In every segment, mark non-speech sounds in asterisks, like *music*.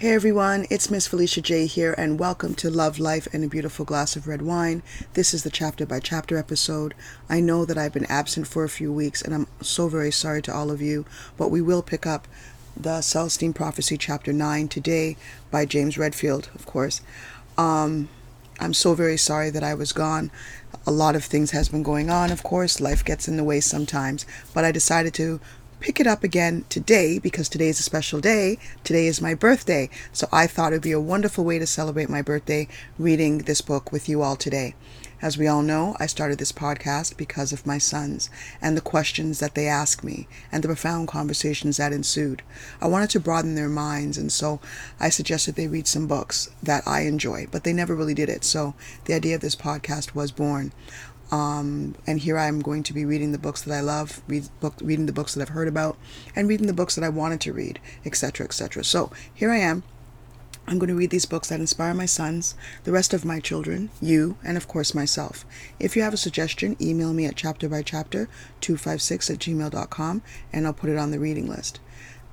Hey everyone, it's Miss Felicia J here, and welcome to Love, Life, and a Beautiful Glass of Red Wine. This is the chapter by chapter episode. I know that I've been absent for a few weeks, and I'm so very sorry to all of you, but we will pick up the Celestine Prophecy, chapter 9, today by James Redfield, of course. Um, I'm so very sorry that I was gone. A lot of things has been going on, of course. Life gets in the way sometimes, but I decided to pick it up again today because today is a special day. Today is my birthday. So I thought it would be a wonderful way to celebrate my birthday reading this book with you all today. As we all know, I started this podcast because of my sons and the questions that they ask me and the profound conversations that ensued. I wanted to broaden their minds, and so I suggested they read some books that I enjoy, but they never really did it. So the idea of this podcast was born. Um, and here I am going to be reading the books that I love, read book, reading the books that I've heard about, and reading the books that I wanted to read, etc., etc. So here I am. I'm going to read these books that inspire my sons, the rest of my children, you, and of course myself. If you have a suggestion, email me at chapterbychapter256 at gmail.com and I'll put it on the reading list.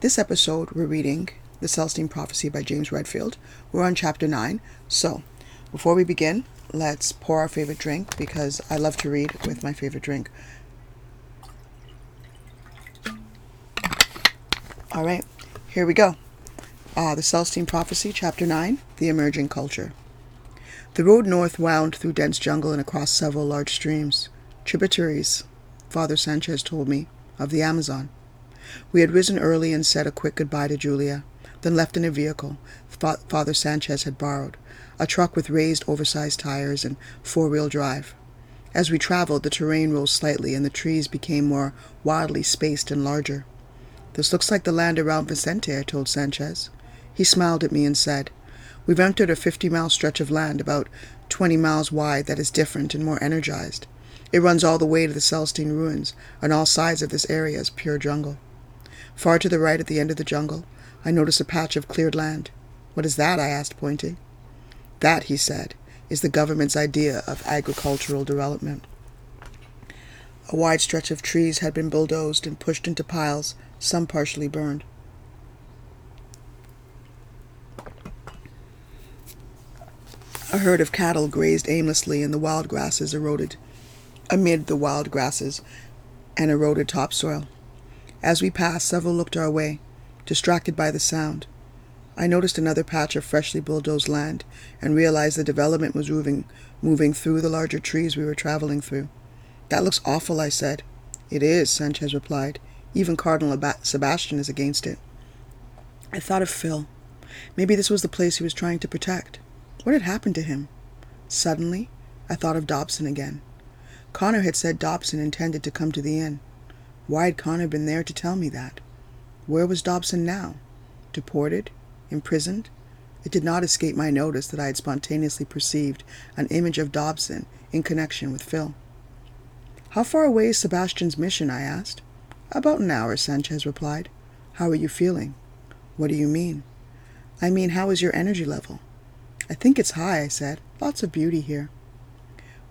This episode, we're reading The Celestine Prophecy by James Redfield. We're on chapter 9. So, before we begin, let's pour our favorite drink because I love to read with my favorite drink. All right, here we go. Ah, the Celestine Prophecy, Chapter 9 The Emerging Culture. The road north wound through dense jungle and across several large streams, tributaries, Father Sanchez told me, of the Amazon. We had risen early and said a quick goodbye to Julia, then left in a vehicle Father Sanchez had borrowed, a truck with raised, oversized tires and four wheel drive. As we traveled, the terrain rose slightly and the trees became more wildly spaced and larger. This looks like the land around Viciente, I told Sanchez. He smiled at me and said, We've entered a 50 mile stretch of land about 20 miles wide that is different and more energized. It runs all the way to the Celestine ruins, and all sides of this area is pure jungle. Far to the right at the end of the jungle, I noticed a patch of cleared land. What is that? I asked, pointing. That, he said, is the government's idea of agricultural development. A wide stretch of trees had been bulldozed and pushed into piles, some partially burned. A herd of cattle grazed aimlessly and the wild grasses eroded amid the wild grasses and eroded topsoil. As we passed, several looked our way, distracted by the sound. I noticed another patch of freshly bulldozed land and realized the development was moving, moving through the larger trees we were traveling through. That looks awful, I said. It is, Sanchez replied. Even Cardinal Sebastian is against it. I thought of Phil. Maybe this was the place he was trying to protect. What had happened to him? Suddenly, I thought of Dobson again. Connor had said Dobson intended to come to the inn. Why had Connor been there to tell me that? Where was Dobson now? Deported? Imprisoned, it did not escape my notice that I had spontaneously perceived an image of Dobson in connection with Phil. How far away is Sebastian's mission? I asked. About an hour, Sanchez replied. How are you feeling? What do you mean? I mean, how is your energy level? I think it's high, I said. Lots of beauty here.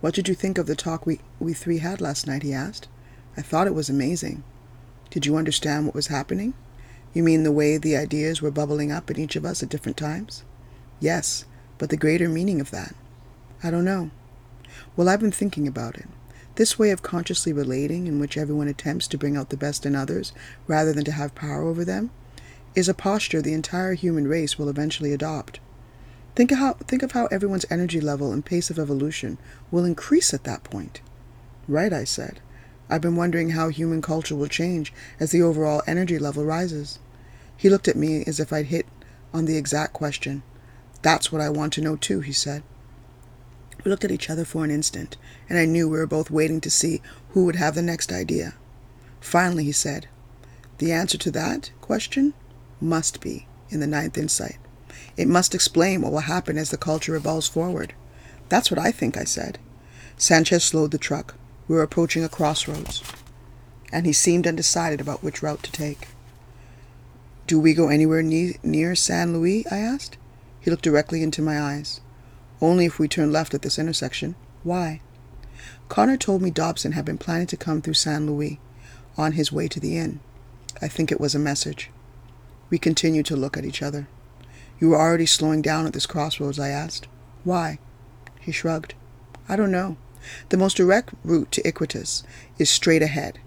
What did you think of the talk we, we three had last night? he asked. I thought it was amazing. Did you understand what was happening? You mean the way the ideas were bubbling up in each of us at different times? Yes, but the greater meaning of that? I don't know. Well, I've been thinking about it. This way of consciously relating, in which everyone attempts to bring out the best in others rather than to have power over them, is a posture the entire human race will eventually adopt. Think of how, think of how everyone's energy level and pace of evolution will increase at that point. Right, I said. I've been wondering how human culture will change as the overall energy level rises. He looked at me as if I'd hit on the exact question. That's what I want to know too, he said. We looked at each other for an instant, and I knew we were both waiting to see who would have the next idea. Finally, he said, The answer to that question must be in the ninth insight. It must explain what will happen as the culture evolves forward. That's what I think, I said. Sanchez slowed the truck. We were approaching a crossroads, and he seemed undecided about which route to take. Do we go anywhere ne- near San Luis? I asked. He looked directly into my eyes. Only if we turn left at this intersection. Why? Connor told me Dobson had been planning to come through San Luis on his way to the inn. I think it was a message. We continued to look at each other. You were already slowing down at this crossroads, I asked. Why? He shrugged. I don't know. The most direct route to Iquitos is straight ahead.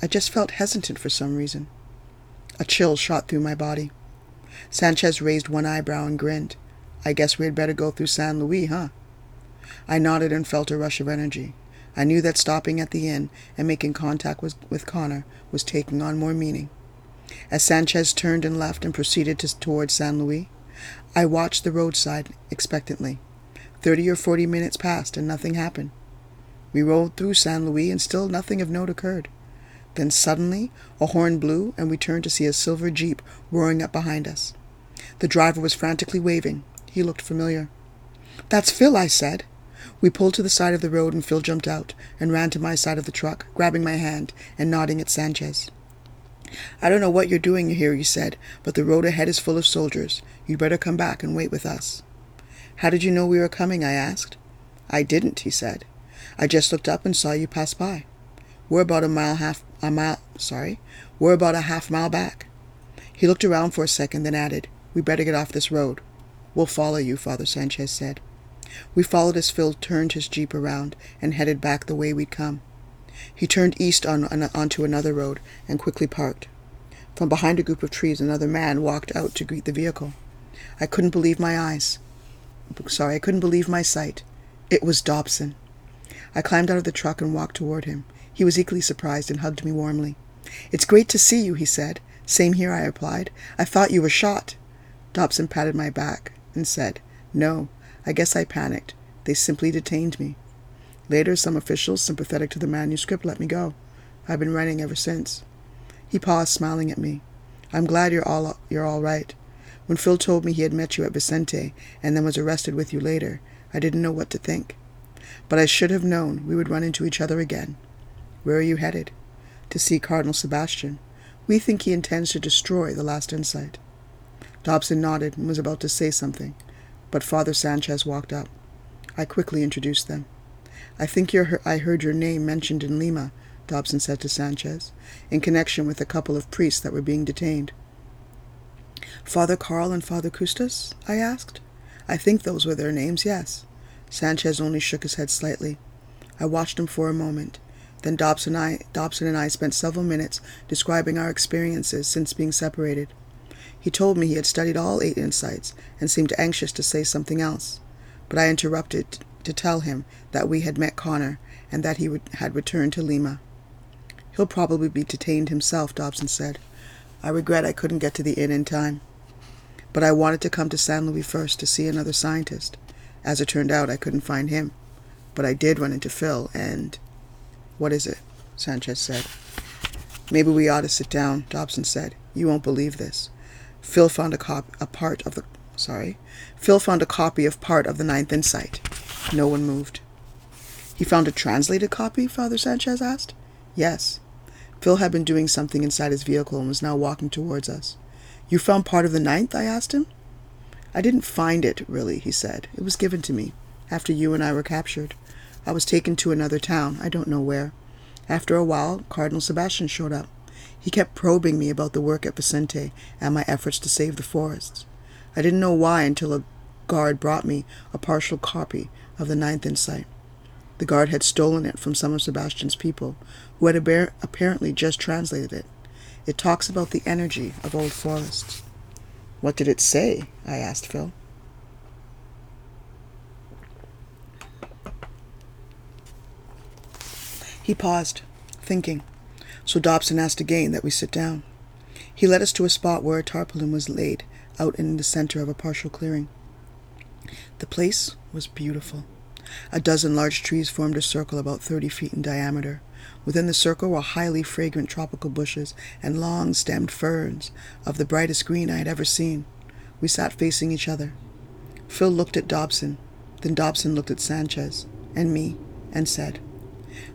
I just felt hesitant for some reason. A chill shot through my body. Sanchez raised one eyebrow and grinned. I guess we had better go through San Luis, huh? I nodded and felt a rush of energy. I knew that stopping at the inn and making contact with, Connor was taking on more meaning. As Sanchez turned and left and proceeded to, towards San Luis, I watched the roadside expectantly. Thirty or forty minutes passed and nothing happened. We rode through San Luis and still nothing of note occurred. Then suddenly a horn blew and we turned to see a silver jeep roaring up behind us. The driver was frantically waving. He looked familiar. That's Phil, I said. We pulled to the side of the road and Phil jumped out and ran to my side of the truck, grabbing my hand and nodding at Sanchez. I don't know what you're doing here, he said, but the road ahead is full of soldiers. You'd better come back and wait with us. How did you know we were coming? I asked. I didn't, he said. I just looked up and saw you pass by. We're about a mile half a mile sorry. We're about a half mile back. He looked around for a second, then added, We better get off this road. We'll follow you, Father Sanchez said. We followed as Phil turned his jeep around and headed back the way we'd come. He turned east on, on, onto another road and quickly parked. From behind a group of trees, another man walked out to greet the vehicle. I couldn't believe my eyes. Sorry, I couldn't believe my sight. It was Dobson. I climbed out of the truck and walked toward him. He was equally surprised and hugged me warmly. It's great to see you, he said. Same here, I replied. I thought you were shot. Dobson patted my back and said, No, I guess I panicked. They simply detained me. Later, some officials, sympathetic to the manuscript, let me go. I've been running ever since. He paused, smiling at me. I'm glad you're all you're all right. When Phil told me he had met you at Viciente and then was arrested with you later, I didn't know what to think. But I should have known we would run into each other again. Where are you headed? To see Cardinal Sebastian. We think he intends to destroy the last insight. Dobson nodded and was about to say something, but Father Sanchez walked up. I quickly introduced them. I think I heard your name mentioned in Lima, Dobson said to Sanchez, in connection with a couple of priests that were being detained. Father Carl and Father Costous? I asked. I think those were their names, yes. Sanchez only shook his head slightly. I watched him for a moment. Then Dobson and I, Dobson and I spent several minutes describing our experiences since being separated. He told me he had studied all eight insights and seemed anxious to say something else, but I interrupted to tell him that we had met Connor and that he would, had returned to Lima. He'll probably be detained himself, Dobson said. I regret I couldn't get to the inn in time. But I wanted to come to San Luis first to see another scientist. As it turned out, I couldn't find him. But I did run into Phil, and. What is it? Sanchez said. Maybe we ought to sit down, Dobson said. You won't believe this. Phil found a, cop- a part of the. Sorry. Phil found a copy of part of the Ninth Insight. No one moved. He found a translated copy? Father Sanchez asked. Yes. Phil had been doing something inside his vehicle and was now walking towards us. You found part of the ninth? I asked him. I didn't find it, really, he said. It was given to me, after you and I were captured. I was taken to another town, I don't know where. After a while, Cardinal Sebastian showed up. He kept probing me about the work at Viciente and my efforts to save the forests. I didn't know why until a guard brought me a partial copy of the Ninth Insight. The guard had stolen it from some of Sebastian's people, who had apparently just translated it. It talks about the energy of old forests. What did it say? I asked Phil. He paused, thinking, so Dobson asked again that we sit down. He led us to a spot where a tarpaulin was laid out in the center of a partial clearing. The place was beautiful. A dozen large trees formed a circle about thirty feet in diameter. Within the circle were highly fragrant tropical bushes and long stemmed ferns of the brightest green I had ever seen. We sat facing each other. Phil looked at Dobson, then Dobson looked at Sanchez and me and said,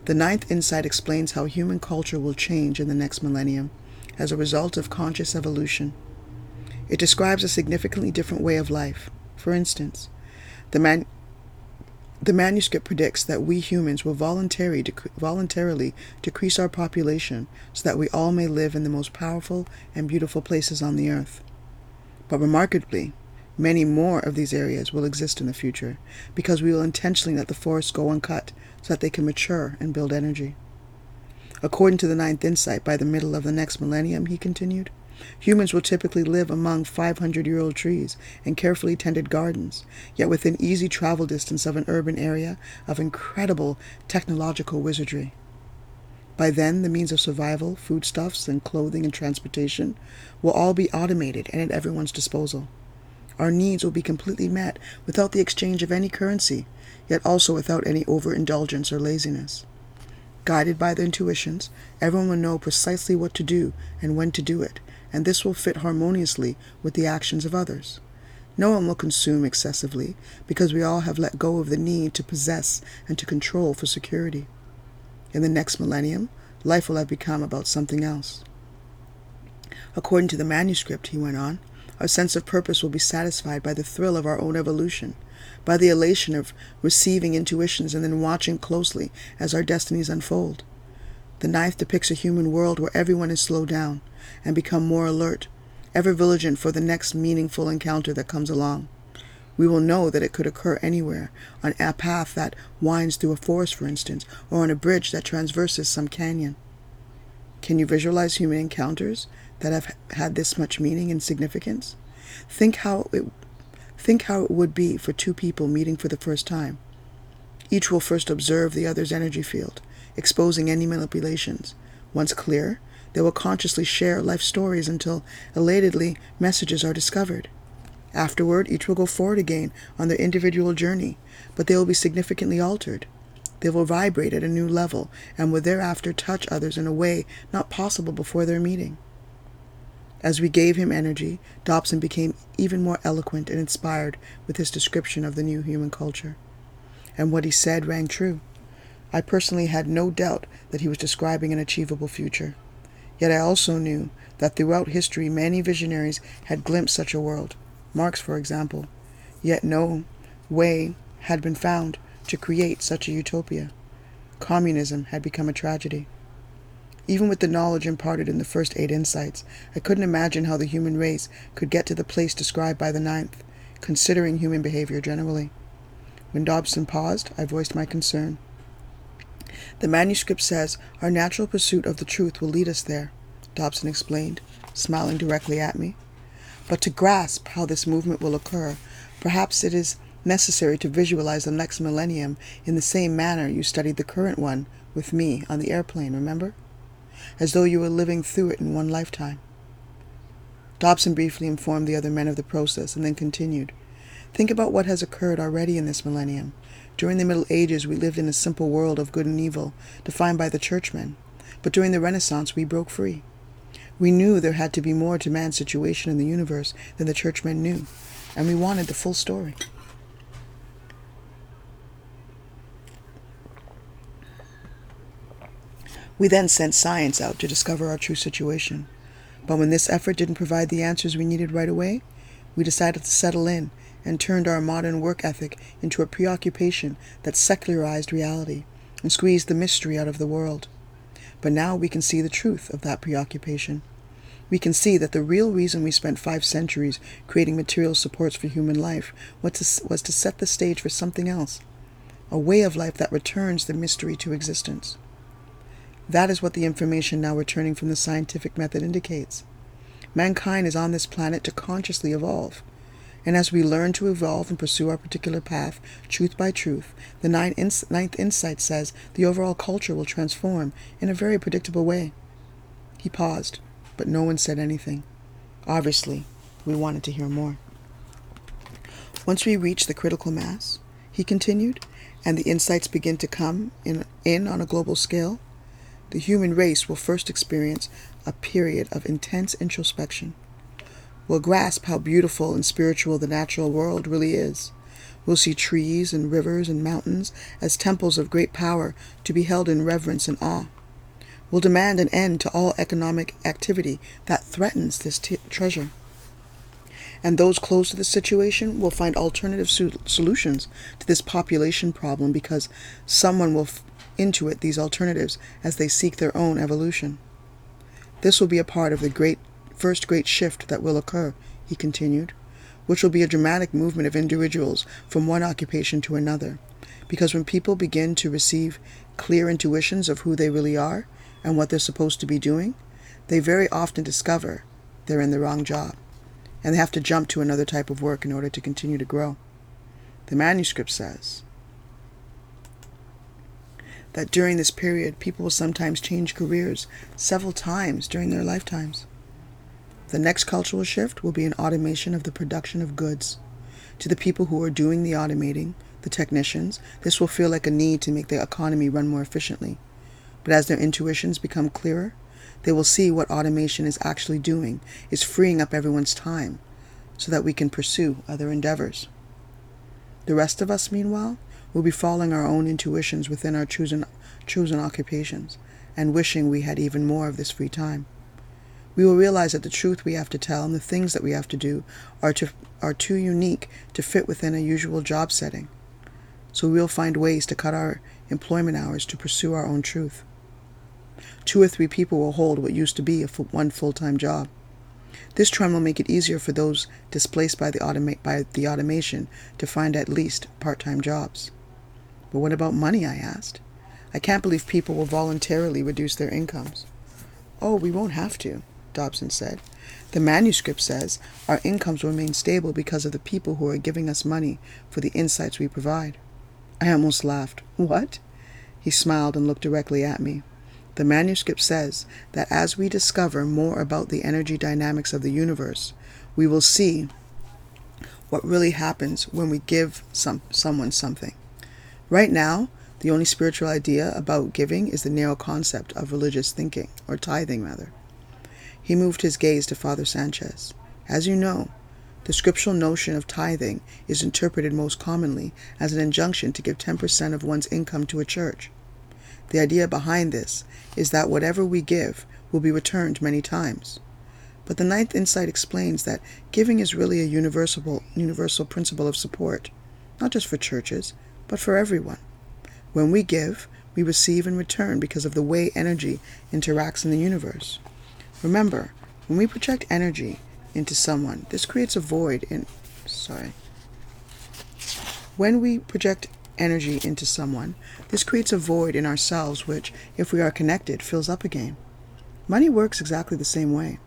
The ninth insight explains how human culture will change in the next millennium as a result of conscious evolution. It describes a significantly different way of life. For instance, the man the manuscript predicts that we humans will voluntarily, dec- voluntarily decrease our population so that we all may live in the most powerful and beautiful places on the earth. But remarkably, Many more of these areas will exist in the future because we will intentionally let the forests go uncut so that they can mature and build energy. According to the ninth insight, by the middle of the next millennium, he continued, humans will typically live among 500 year old trees and carefully tended gardens, yet within easy travel distance of an urban area of incredible technological wizardry. By then, the means of survival, foodstuffs, and clothing and transportation will all be automated and at everyone's disposal. Our needs will be completely met without the exchange of any currency, yet also without any overindulgence or laziness. Guided by their intuitions, everyone will know precisely what to do and when to do it, and this will fit harmoniously with the actions of others. No one will consume excessively because we all have let go of the need to possess and to control for security. In the next millennium, life will have become about something else. According to the manuscript, he went on, our sense of purpose will be satisfied by the thrill of our own evolution, by the elation of receiving intuitions and then watching closely as our destinies unfold. The knife depicts a human world where everyone is slowed down and become more alert, ever vigilant for the next meaningful encounter that comes along. We will know that it could occur anywhere, on a path that winds through a forest, for instance, or on a bridge that traverses some canyon. Can you visualize human encounters that have had this much meaning and significance? Think how it think how it would be for two people meeting for the first time. Each will first observe the other's energy field, exposing any manipulations. Once clear, they will consciously share life stories until elatedly messages are discovered. Afterward, each will go forward again on their individual journey, but they will be significantly altered. They will vibrate at a new level and will thereafter touch others in a way not possible before their meeting. As we gave him energy, Dobson became even more eloquent and inspired with his description of the new human culture. And what he said rang true. I personally had no doubt that he was describing an achievable future. Yet I also knew that throughout history many visionaries had glimpsed such a world, Marx, for example, yet no way had been found to create such a utopia. Communism had become a tragedy. Even with the knowledge imparted in the first eight insights, I couldn't imagine how the human race could get to the place described by the ninth, considering human behavior generally. When Dobson paused, I voiced my concern. The manuscript says, Our natural pursuit of the truth will lead us there, Dobson explained, smiling directly at me. But to grasp how this movement will occur, perhaps it is necessary to visualize the next millennium in the same manner you studied the current one with me on the airplane, remember? As though you were living through it in one lifetime. Dobson briefly informed the other men of the process and then continued. Think about what has occurred already in this millennium. During the Middle Ages, we lived in a simple world of good and evil, defined by the churchmen. But during the Renaissance, we broke free. We knew there had to be more to man's situation in the universe than the churchmen knew, and we wanted the full story. We then sent science out to discover our true situation. But when this effort didn't provide the answers we needed right away, we decided to settle in and turned our modern work ethic into a preoccupation that secularized reality and squeezed the mystery out of the world. But now we can see the truth of that preoccupation. We can see that the real reason we spent five centuries creating material supports for human life was to, was to set the stage for something else, a way of life that returns the mystery to existence. That is what the information now returning from the scientific method indicates. Mankind is on this planet to consciously evolve. And as we learn to evolve and pursue our particular path, truth by truth, the ninth insight says the overall culture will transform in a very predictable way. He paused, but no one said anything. Obviously, we wanted to hear more. Once we reach the critical mass, he continued, and the insights begin to come in, in on a global scale, the human race will first experience a period of intense introspection We'll grasp how beautiful and spiritual the natural world really is. We'll see trees and rivers and mountains as temples of great power to be held in reverence and awe. We'll demand an end to all economic activity that threatens this t- treasure. And those close to the situation will find alternative solutions to this population problem because someone will f- intuit these alternatives as they seek their own evolution. This will be a part of the great first great shift that will occur, he continued. which will be a dramatic movement of individuals from one occupation to another. Because when people begin to receive clear intuitions of who they really are and what they're supposed to be doing, they very often discover they're in the wrong job and they have to jump to another type of work in order to continue to grow. The manuscript says that during this period, people will sometimes change careers several times during their lifetimes. The next cultural shift will be an automation of the production of goods. To the people who are doing the automating, the technicians, this will feel like a need to make the economy run more efficiently. But as their intuitions become clearer, they will see what automation is actually doing is freeing up everyone's time so that we can pursue other endeavors. The rest of us, meanwhile, will be following our own intuitions within our chosen, chosen occupations and wishing we had even more of this free time. We will realize that the truth we have to tell and the things that we have to do are, to, are too unique to fit within a usual job setting. So we'll find ways to cut our employment hours to pursue our own truth. Two or three people will hold what used to be a full, one full-time job. This trend will make it easier for those displaced by the, automa- by the automation to find at least part-time jobs. But what about money, I asked. I can't believe people will voluntarily reduce their incomes. Oh, we won't have to, Dobson said. The manuscript says our incomes remain stable because of the people who are giving us money for the insights we provide. I almost laughed. What? He smiled and looked directly at me. The manuscript says that as we discover more about the energy dynamics of the universe, we will see what really happens when we give some, someone something. Right now, the only spiritual idea about giving is the narrow concept of religious thinking, or tithing rather. He moved his gaze to Father Sanchez. As you know, the scriptural notion of tithing is interpreted most commonly as an injunction to give 10% of one's income to a church. The idea behind this is that whatever we give will be returned many times. But the ninth insight explains that giving is really a universal, universal principle of support, not just for churches, but for everyone. When we give, we receive in return because of the way energy interacts in the universe. Remember, when we project energy into someone, this creates a void in sorry. When we project energy into someone, this creates a void in ourselves which, if we are connected, fills up again. Money works exactly the same way.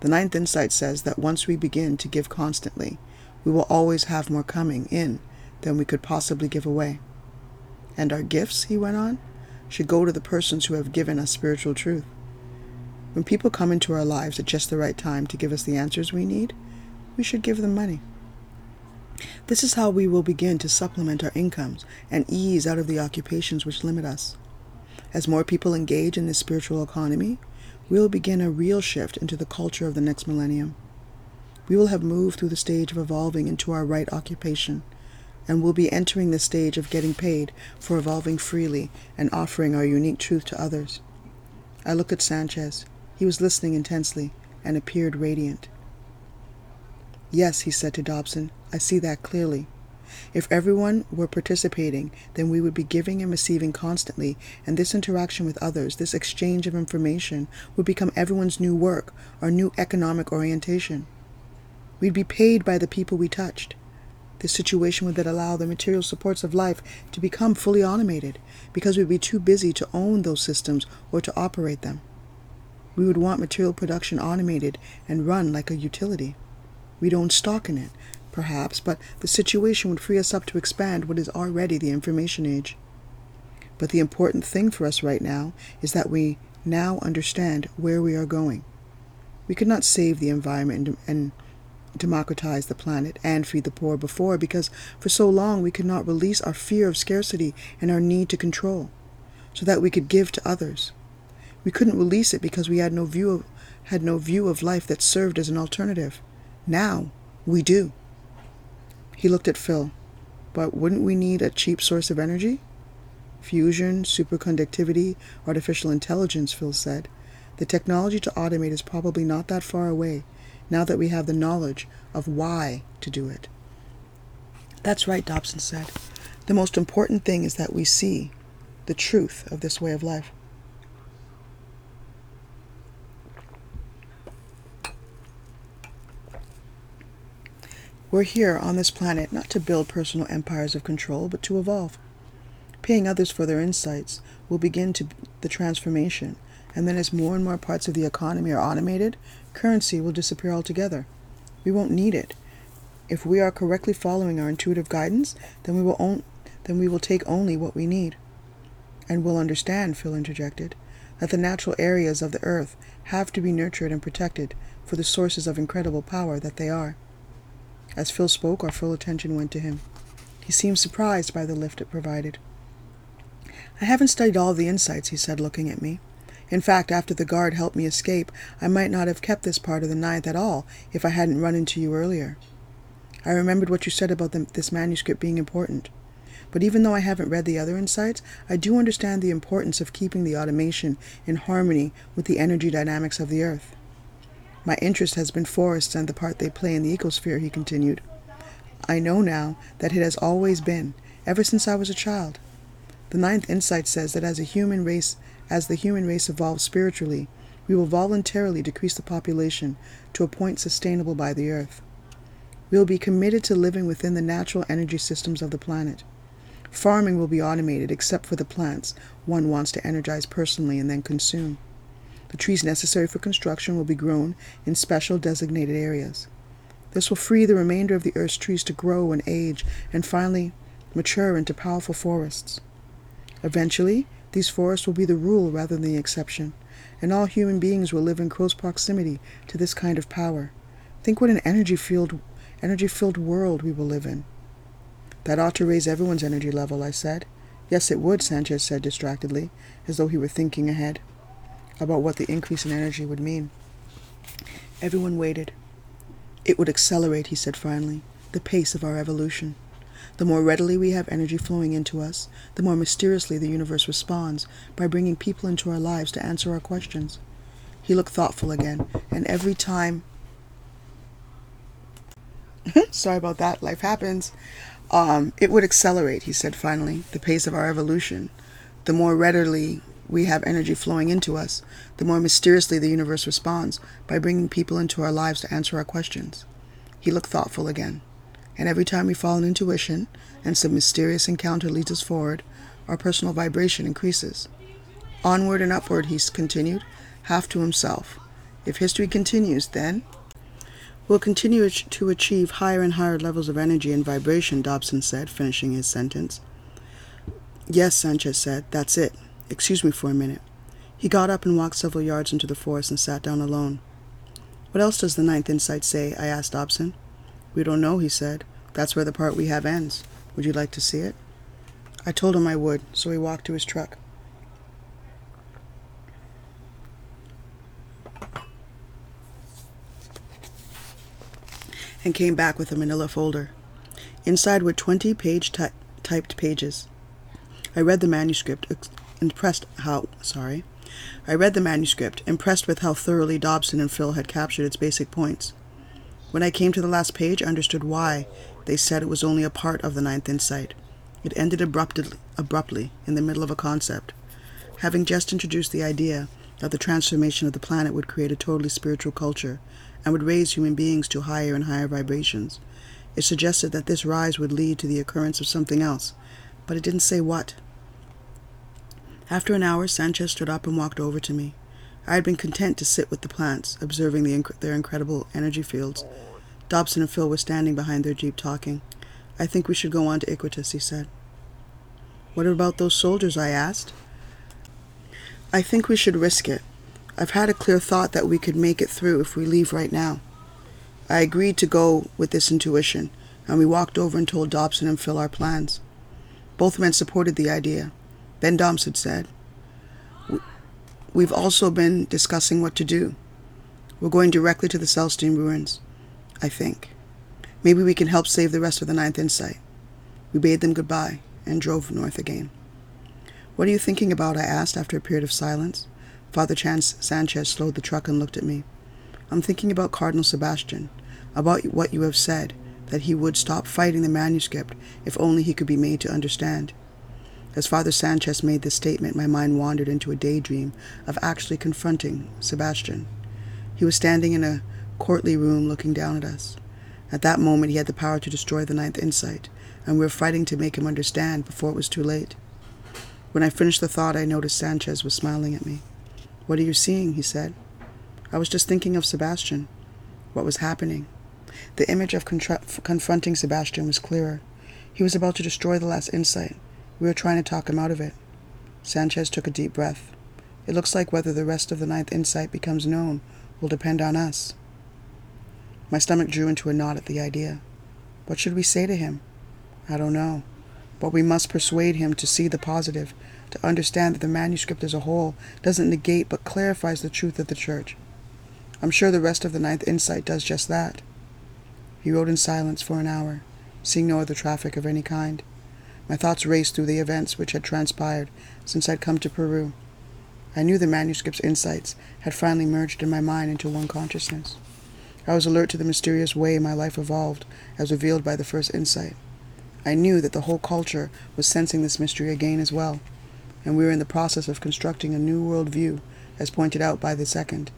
The ninth insight says that once we begin to give constantly, we will always have more coming in than we could possibly give away. And our gifts, he went on, should go to the persons who have given us spiritual truth. When people come into our lives at just the right time to give us the answers we need, we should give them money. This is how we will begin to supplement our incomes and ease out of the occupations which limit us. As more people engage in this spiritual economy, we will begin a real shift into the culture of the next millennium. We will have moved through the stage of evolving into our right occupation, and will be entering the stage of getting paid for evolving freely and offering our unique truth to others. I looked at Sanchez. He was listening intensely and appeared radiant. Yes, he said to Dobson, I see that clearly. If everyone were participating, then we would be giving and receiving constantly, and this interaction with others, this exchange of information, would become everyone's new work, our new economic orientation. We'd be paid by the people we touched. This situation would then allow the material supports of life to become fully automated, because we'd be too busy to own those systems or to operate them. We would want material production automated and run like a utility. We'd own stock in it, perhaps, but the situation would free us up to expand what is already the information age. But the important thing for us right now is that we now understand where we are going. We could not save the environment and democratize the planet and feed the poor before because for so long we could not release our fear of scarcity and our need to control so that we could give to others. We couldn't release it because we had no view of, had no view of life that served as an alternative. Now we do. He looked at Phil. But wouldn't we need a cheap source of energy? Fusion, superconductivity, artificial intelligence, Phil said. The technology to automate is probably not that far away now that we have the knowledge of why to do it. That's right, Dobson said. The most important thing is that we see the truth of this way of life. We're here on this planet not to build personal empires of control, but to evolve. Paying others for their insights will begin to the transformation, and then as more and more parts of the economy are automated, currency will disappear altogether. We won't need it. If we are correctly following our intuitive guidance, then we will own, then we will take only what we need. And we'll understand, Phil interjected, that the natural areas of the earth have to be nurtured and protected for the sources of incredible power that they are. As Phil spoke, our full attention went to him. He seemed surprised by the lift it provided. I haven't studied all the insights, he said, looking at me. In fact, after the guard helped me escape, I might not have kept this part of the ninth at all if I hadn't run into you earlier. I remembered what you said about the, this manuscript being important. But even though I haven't read the other insights, I do understand the importance of keeping the automation in harmony with the energy dynamics of the earth. My interest has been forests and the part they play in the ecosphere, he continued. I know now that it has always been, ever since I was a child. The ninth insight says that as a human race, as the human race evolves spiritually, we will voluntarily decrease the population to a point sustainable by the earth. We will be committed to living within the natural energy systems of the planet. Farming will be automated except for the plants one wants to energize personally and then consume. The trees necessary for construction will be grown in special designated areas. This will free the remainder of the Earth's trees to grow and age and finally mature into powerful forests. Eventually, these forests will be the rule rather than the exception, and all human beings will live in close proximity to this kind of power. Think what an energy filled energy filled world we will live in. That ought to raise everyone's energy level, I said. Yes, it would, Sanchez said distractedly, as though he were thinking ahead about what the increase in energy would mean. Everyone waited. It would accelerate, he said finally, the pace of our evolution. The more readily we have energy flowing into us, the more mysteriously the universe responds by bringing people into our lives to answer our questions. He looked thoughtful again, and every time. *laughs* Sorry about that, life happens. Um, it would accelerate, he said finally, the pace of our evolution. The more readily we have energy flowing into us, the more mysteriously the universe responds by bringing people into our lives to answer our questions. He looked thoughtful again. And every time we follow an intuition and some mysterious encounter leads us forward, our personal vibration increases. Onward and upward, he continued, half to himself. If history continues, then we'll continue to achieve higher and higher levels of energy and vibration, Dobson said, finishing his sentence. Yes, Sanchez said, that's it. Excuse me for a minute. He got up and walked several yards into the forest and sat down alone. What else does the ninth insight say? I asked Dobson. We don't know, he said. That's where the part we have ends. Would you like to see it? I told him I would, so he walked to his truck. And came back with a manila folder. Inside were 20 page ty- typed pages. I read the manuscript, impressed how sorry. I read the manuscript, impressed with how thoroughly Dobson and Phil had captured its basic points. When I came to the last page, I understood why they said it was only a part of the ninth insight. It ended abruptly, abruptly in the middle of a concept. Having just introduced the idea that the transformation of the planet would create a totally spiritual culture and would raise human beings to higher and higher vibrations, it suggested that this rise would lead to the occurrence of something else, but it didn't say what. After an hour, Sanchez stood up and walked over to me. I had been content to sit with the plants, observing the inc- their incredible energy fields. Dobson and Phil were standing behind their jeep talking. I think we should go on to Iquitos, he said. What about those soldiers? I asked. I think we should risk it. I've had a clear thought that we could make it through if we leave right now. I agreed to go with this intuition, and we walked over and told Dobson and Phil our plans. Both men supported the idea. Ben had said. We've also been discussing what to do. We're going directly to the Celestine ruins, I think. Maybe we can help save the rest of the Ninth Insight. We bade them goodbye and drove north again. What are you thinking about? I asked after a period of silence. Father Chance Sanchez slowed the truck and looked at me. I'm thinking about Cardinal Sebastian, about what you have said, that he would stop fighting the manuscript if only he could be made to understand. As Father Sanchez made this statement, my mind wandered into a daydream of actually confronting Sebastian. He was standing in a courtly room looking down at us. At that moment, he had the power to destroy the ninth insight, and we were fighting to make him understand before it was too late. When I finished the thought, I noticed Sanchez was smiling at me. What are you seeing? he said. I was just thinking of Sebastian. What was happening? The image of contra- confronting Sebastian was clearer. He was about to destroy the last insight. We were trying to talk him out of it. Sanchez took a deep breath. It looks like whether the rest of the ninth insight becomes known will depend on us. My stomach drew into a knot at the idea. What should we say to him? I don't know. But we must persuade him to see the positive, to understand that the manuscript as a whole doesn't negate but clarifies the truth of the church. I'm sure the rest of the ninth insight does just that. He rode in silence for an hour, seeing no other traffic of any kind. My thoughts raced through the events which had transpired since I'd come to Peru. I knew the manuscript's insights had finally merged in my mind into one consciousness. I was alert to the mysterious way my life evolved as revealed by the first insight. I knew that the whole culture was sensing this mystery again as well, and we were in the process of constructing a new world view, as pointed out by the second.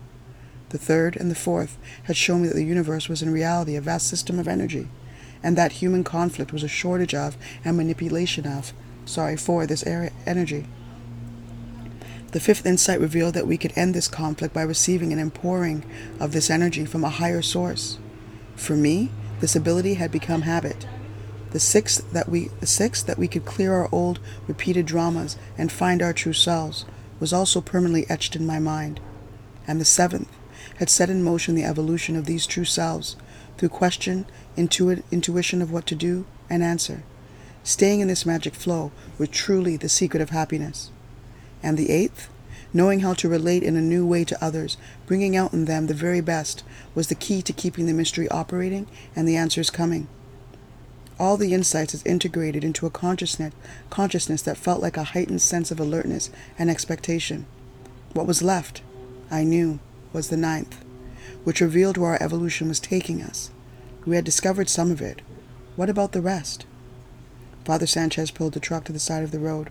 The third and the fourth had shown me that the universe was in reality a vast system of energy, and that human conflict was a shortage of and manipulation of, sorry, for this energy. The fifth insight revealed that we could end this conflict by receiving an outpouring of this energy from a higher source. For me, this ability had become habit. The sixth that we the sixth that we could clear our old repeated dramas and find our true selves was also permanently etched in my mind. And the seventh had set in motion the evolution of these true selves through question, intuit, intuition of what to do, and answer. Staying in this magic flow was truly the secret of happiness. And the eighth, knowing how to relate in a new way to others, bringing out in them the very best, was the key to keeping the mystery operating and the answers coming. All the insights is integrated into a consciousness, consciousness that felt like a heightened sense of alertness and expectation. What was left, I knew, was the ninth, which revealed where our evolution was taking us. We had discovered some of it. What about the rest? Father Sanchez pulled the truck to the side of the road.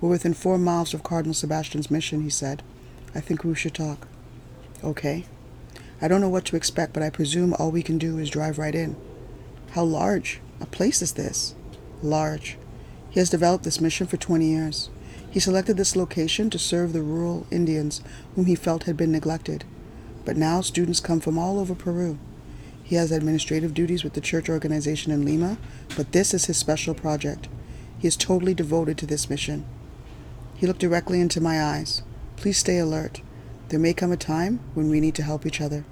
We're within four miles of Cardinal Sebastian's mission, he said. I think we should talk. Okay. I don't know what to expect, but I presume all we can do is drive right in. How large? A place is this? Large. He has developed this mission for 20 years. He selected this location to serve the rural Indians whom he felt had been neglected. But now students come from all over Peru. He has administrative duties with the church organization in Lima, but this is his special project. He is totally devoted to this mission. He looked directly into my eyes. Please stay alert. There may come a time when we need to help each other.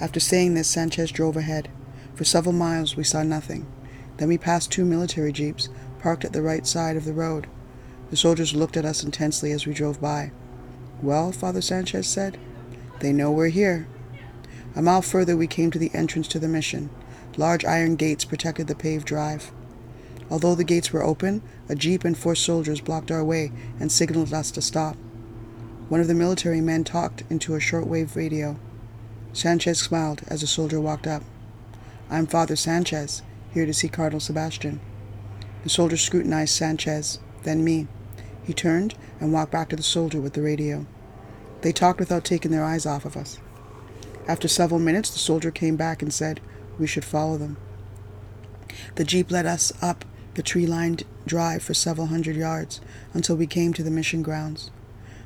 After saying this, Sanchez drove ahead. For several miles we saw nothing. Then we passed two military jeeps parked at the right side of the road. The soldiers looked at us intensely as we drove by. Well, Father Sanchez said, they know we're here. A mile further we came to the entrance to the mission. Large iron gates protected the paved drive. Although the gates were open, a jeep and four soldiers blocked our way and signaled us to stop. One of the military men talked into a shortwave radio. Sanchez smiled as a soldier walked up. I'm Father Sanchez, here to see Cardinal Sebastian. The soldier scrutinized Sanchez, then me. He turned and walked back to the soldier with the radio. They talked without taking their eyes off of us. After several minutes, the soldier came back and said we should follow them. The jeep led us up the tree lined drive for several hundred yards until we came to the mission grounds.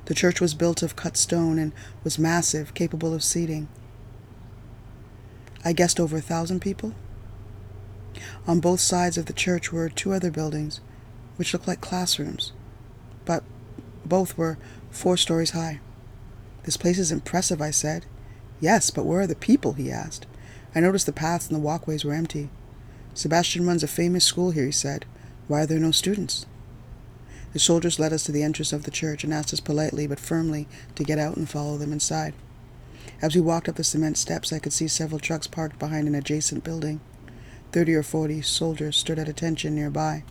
The church was built of cut stone and was massive, capable of seating I guessed over a thousand people. On both sides of the church were two other buildings, which looked like classrooms, but both were four stories high. This place is impressive, I said. Yes, but where are the people? he asked. I noticed the paths and the walkways were empty. Sebastian runs a famous school here, he said. Why are there no students? The soldiers led us to the entrance of the church and asked us politely but firmly to get out and follow them inside. As we walked up the cement steps, I could see several trucks parked behind an adjacent building. Thirty or forty soldiers stood at attention nearby.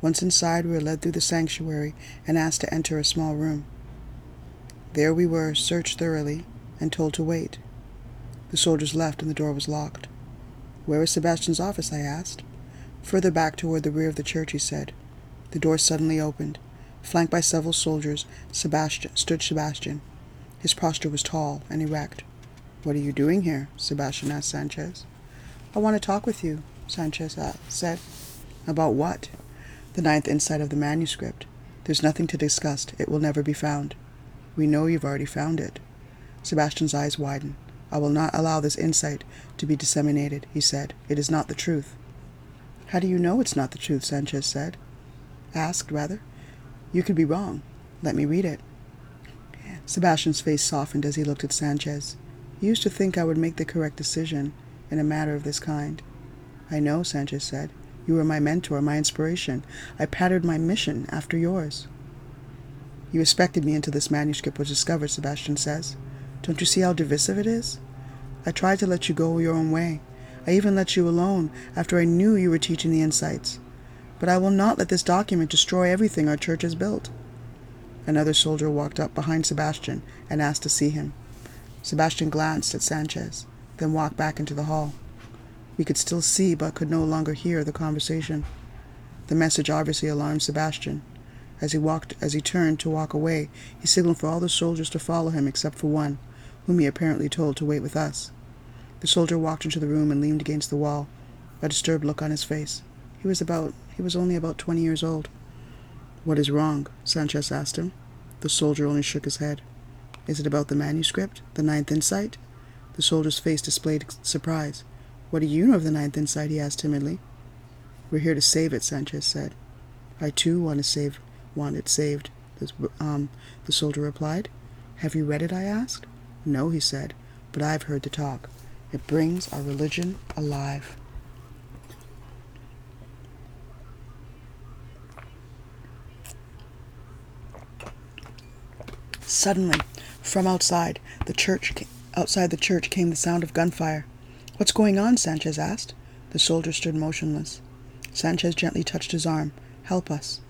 Once inside, we were led through the sanctuary and asked to enter a small room. There we were, searched thoroughly, and told to wait. The soldiers left and the door was locked. Where is Sebastian's office? I asked. Further back toward the rear of the church, he said. The door suddenly opened. Flanked by several soldiers, Sebastian stood Sebastian. His posture was tall and erect. What are you doing here? Sebastian asked Sanchez. I want to talk with you, Sanchez uh, said. About what? The ninth insight of the manuscript. There's nothing to discuss. It will never be found. We know you've already found it. Sebastian's eyes widened. I will not allow this insight to be disseminated, he said. It is not the truth. How do you know it's not the truth? Sanchez said. Asked, rather. You could be wrong. Let me read it. Sebastian's face softened as he looked at Sanchez. You used to think I would make the correct decision in a matter of this kind. I know, Sanchez said. You were my mentor, my inspiration. I patterned my mission after yours. You respected me until this manuscript was discovered, Sebastian says. Don't you see how divisive it is? I tried to let you go your own way. I even let you alone after I knew you were teaching the insights. But I will not let this document destroy everything our church has built. Another soldier walked up behind Sebastian and asked to see him. Sebastian glanced at Sanchez, then walked back into the hall. We could still see but could no longer hear the conversation. The message obviously alarmed Sebastian. As he walked as he turned to walk away, he signaled for all the soldiers to follow him except for one, whom he apparently told to wait with us. The soldier walked into the room and leaned against the wall, a disturbed look on his face. He was about he was only about twenty years old. What is wrong? Sanchez asked him. The soldier only shook his head. Is it about the manuscript? The ninth insight? The soldier's face displayed surprise. What do you know of the ninth insight? he asked timidly. We're here to save it, Sanchez said. I too want to save want it saved, um, the soldier replied. Have you read it? I asked. No, he said, but I've heard the talk. It brings our religion alive. Suddenly, from outside the church, outside the church came the sound of gunfire. What's going on? Sanchez asked. The soldier stood motionless. Sanchez gently touched his arm. Help us.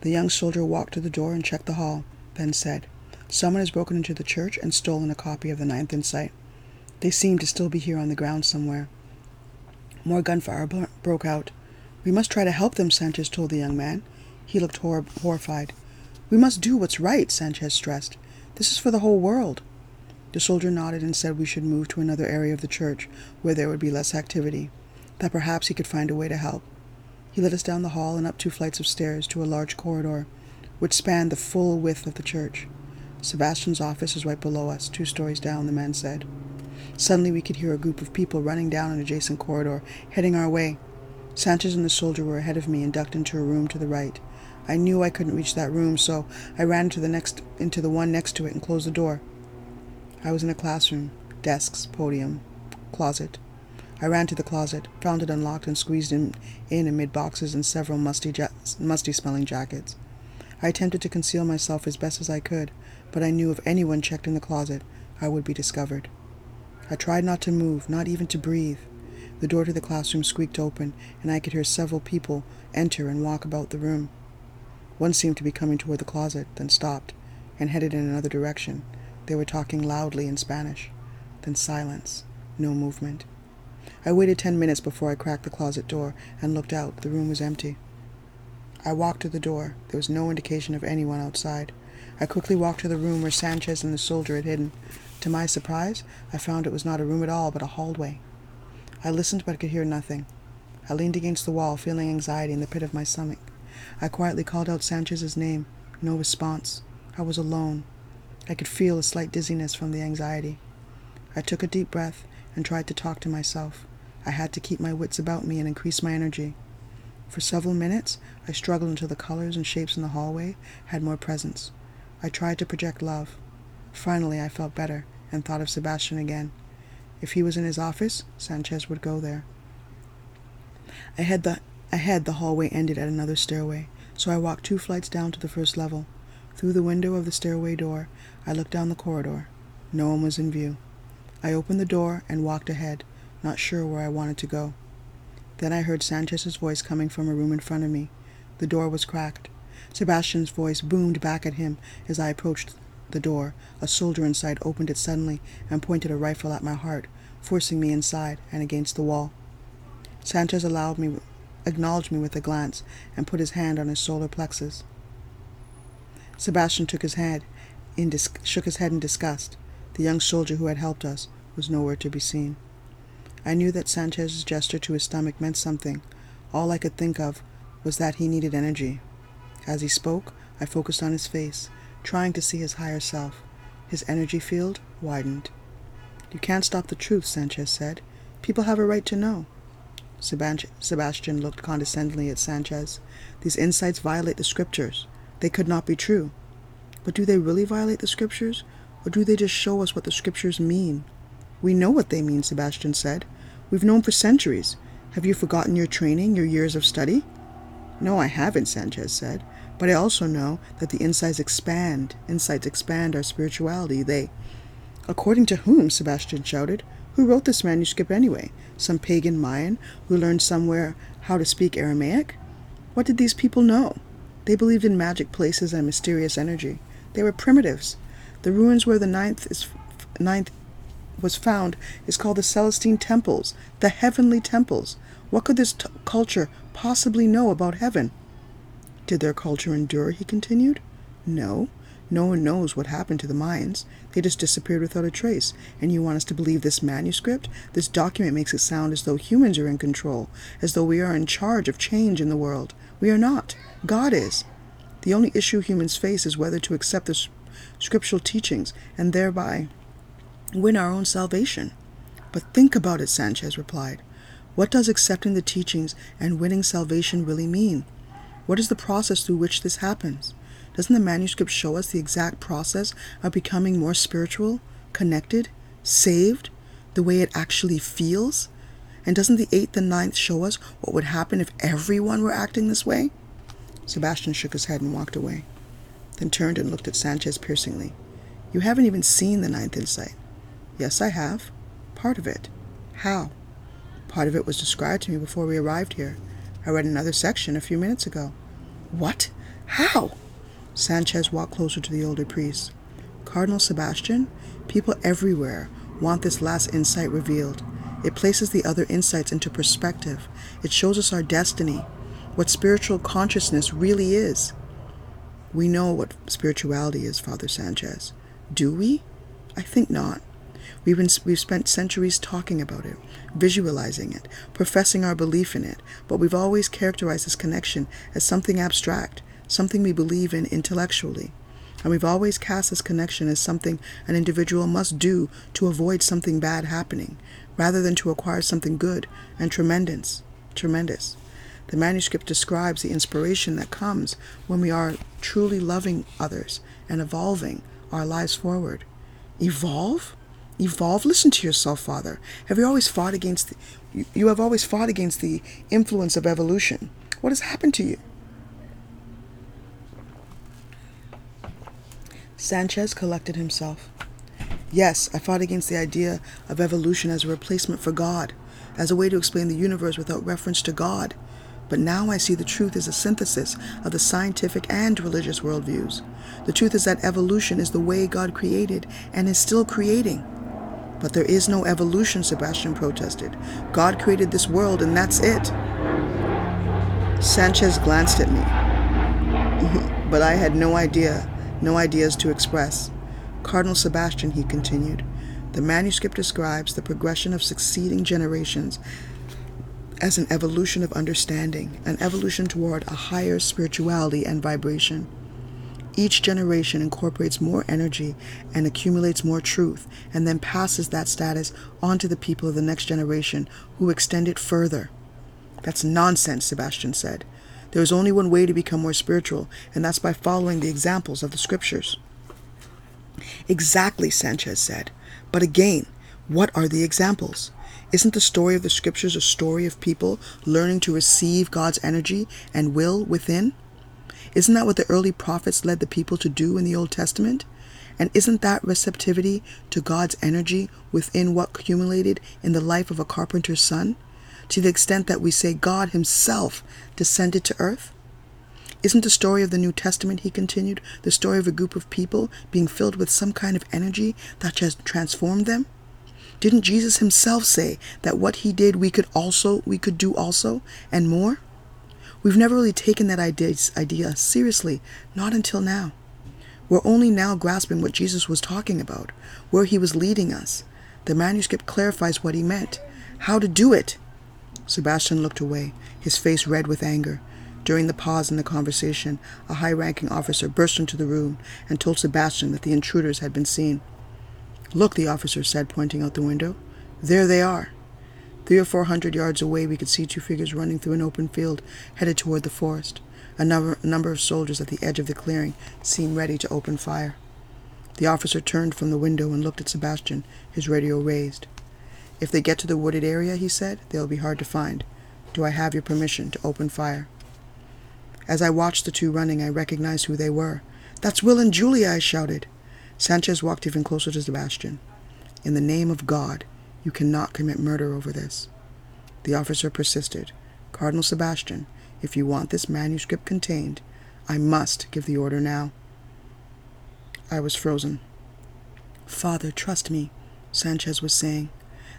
The young soldier walked to the door and checked the hall, then said, Someone has broken into the church and stolen a copy of the Ninth Insight. They seem to still be here on the ground somewhere. More gunfire broke out. We must try to help them, Sanchez told the young man. He looked hor- horrified. We must do what's right, Sanchez stressed. This is for the whole world. The soldier nodded and said we should move to another area of the church where there would be less activity, that perhaps he could find a way to help. He led us down the hall and up two flights of stairs to a large corridor, which spanned the full width of the church. Sebastian's office is right below us, two stories down, the man said. Suddenly we could hear a group of people running down an adjacent corridor, heading our way. Sanchez and the soldier were ahead of me and ducked into a room to the right. I knew I couldn't reach that room, so I ran into the next into the one next to it and closed the door. I was in a classroom, desks, podium, closet. I ran to the closet, found it unlocked, and squeezed in, in amid boxes and several musty, ja- musty smelling jackets. I attempted to conceal myself as best as I could, but I knew if anyone checked in the closet, I would be discovered. I tried not to move, not even to breathe. The door to the classroom squeaked open, and I could hear several people enter and walk about the room. One seemed to be coming toward the closet, then stopped, and headed in another direction. They were talking loudly in Spanish. Then silence, no movement. I waited ten minutes before I cracked the closet door and looked out. The room was empty. I walked to the door. There was no indication of anyone outside. I quickly walked to the room where Sanchez and the soldier had hidden. To my surprise, I found it was not a room at all, but a hallway. I listened but could hear nothing. I leaned against the wall, feeling anxiety in the pit of my stomach. I quietly called out Sanchez's name. No response. I was alone. I could feel a slight dizziness from the anxiety. I took a deep breath and tried to talk to myself. I had to keep my wits about me and increase my energy. For several minutes, I struggled until the colors and shapes in the hallway had more presence. I tried to project love. Finally, I felt better and thought of Sebastian again. If he was in his office, Sanchez would go there. Ahead the, ahead, the hallway ended at another stairway, so I walked two flights down to the first level. Through the window of the stairway door, I looked down the corridor. No one was in view. I opened the door and walked ahead, not sure where I wanted to go. Then I heard Sanchez's voice coming from a room in front of me. The door was cracked. Sebastian's voice boomed back at him as I approached the door. A soldier inside opened it suddenly and pointed a rifle at my heart, forcing me inside and against the wall. Sanchez allowed me, acknowledged me with a glance and put his hand on his solar plexus. Sebastian took his head in dis- shook his head in disgust. The young soldier who had helped us was nowhere to be seen. I knew that Sanchez's gesture to his stomach meant something. All I could think of was that he needed energy. As he spoke, I focused on his face, trying to see his higher self. His energy field widened. You can't stop the truth, Sanchez said. People have a right to know. Sebastian looked condescendingly at Sanchez. These insights violate the scriptures. They could not be true. But do they really violate the scriptures? Or do they just show us what the scriptures mean? We know what they mean, Sebastian said. We've known for centuries. Have you forgotten your training, your years of study? No, I haven't, Sanchez said. But I also know that the insights expand. Insights expand our spirituality. They. According to whom? Sebastian shouted. Who wrote this manuscript anyway? Some pagan Mayan who learned somewhere how to speak Aramaic? What did these people know? They believed in magic places and mysterious energy. They were primitives. The ruins where the ninth is ninth was found is called the Celestine Temples, the heavenly temples. What could this t- culture possibly know about heaven? Did their culture endure? He continued. No. No one knows what happened to the Mayans. They just disappeared without a trace. And you want us to believe this manuscript? This document makes it sound as though humans are in control, as though we are in charge of change in the world. We are not. God is. The only issue humans face is whether to accept the scriptural teachings and thereby win our own salvation. But think about it, Sanchez replied. What does accepting the teachings and winning salvation really mean? What is the process through which this happens? Doesn't the manuscript show us the exact process of becoming more spiritual, connected, saved, the way it actually feels? And doesn't the eighth and ninth show us what would happen if everyone were acting this way? Sebastian shook his head and walked away, then turned and looked at Sanchez piercingly. You haven't even seen the ninth insight. Yes, I have. Part of it. How? Part of it was described to me before we arrived here. I read another section a few minutes ago. What? How? Sanchez walked closer to the older priest. Cardinal Sebastian, people everywhere want this last insight revealed. It places the other insights into perspective. It shows us our destiny, what spiritual consciousness really is. We know what spirituality is, Father Sanchez. Do we? I think not. We've, been, we've spent centuries talking about it, visualizing it, professing our belief in it, but we've always characterized this connection as something abstract, something we believe in intellectually. And we've always cast this connection as something an individual must do to avoid something bad happening, rather than to acquire something good and tremendous. Tremendous. The manuscript describes the inspiration that comes when we are truly loving others and evolving our lives forward. Evolve? Evolve? Listen to yourself, Father. Have you always fought against the, you, you have always fought against the influence of evolution. What has happened to you? Sanchez collected himself. Yes, I fought against the idea of evolution as a replacement for God, as a way to explain the universe without reference to God. But now I see the truth as a synthesis of the scientific and religious worldviews. The truth is that evolution is the way God created and is still creating. But there is no evolution, Sebastian protested. God created this world and that's it. Sanchez glanced at me. *laughs* but I had no idea no ideas to express. Cardinal Sebastian, he continued, the manuscript describes the progression of succeeding generations as an evolution of understanding, an evolution toward a higher spirituality and vibration. Each generation incorporates more energy and accumulates more truth, and then passes that status on to the people of the next generation who extend it further. That's nonsense, Sebastian said. There is only one way to become more spiritual, and that's by following the examples of the scriptures. Exactly, Sanchez said. But again, what are the examples? Isn't the story of the scriptures a story of people learning to receive God's energy and will within? Isn't that what the early prophets led the people to do in the Old Testament? And isn't that receptivity to God's energy within what accumulated in the life of a carpenter's son? to the extent that we say God Himself descended to earth? Isn't the story of the New Testament, he continued, the story of a group of people being filled with some kind of energy that has transformed them? Didn't Jesus himself say that what he did we could also we could do also and more? We've never really taken that idea, seriously, not until now. We're only now grasping what Jesus was talking about, where he was leading us. The manuscript clarifies what he meant how to do it. Sebastian looked away, his face red with anger. During the pause in the conversation, a high ranking officer burst into the room and told Sebastian that the intruders had been seen. Look, the officer said, pointing out the window. There they are. Three or four hundred yards away, we could see two figures running through an open field, headed toward the forest. A number, a number of soldiers at the edge of the clearing seemed ready to open fire. The officer turned from the window and looked at Sebastian, his radio raised. If they get to the wooded area, he said, they'll be hard to find. Do I have your permission to open fire? As I watched the two running, I recognized who they were. That's Will and Julia, I shouted. Sanchez walked even closer to Sebastian. In the name of God, you cannot commit murder over this. The officer persisted. Cardinal Sebastian, if you want this manuscript contained, I must give the order now. I was frozen. Father, trust me, Sanchez was saying.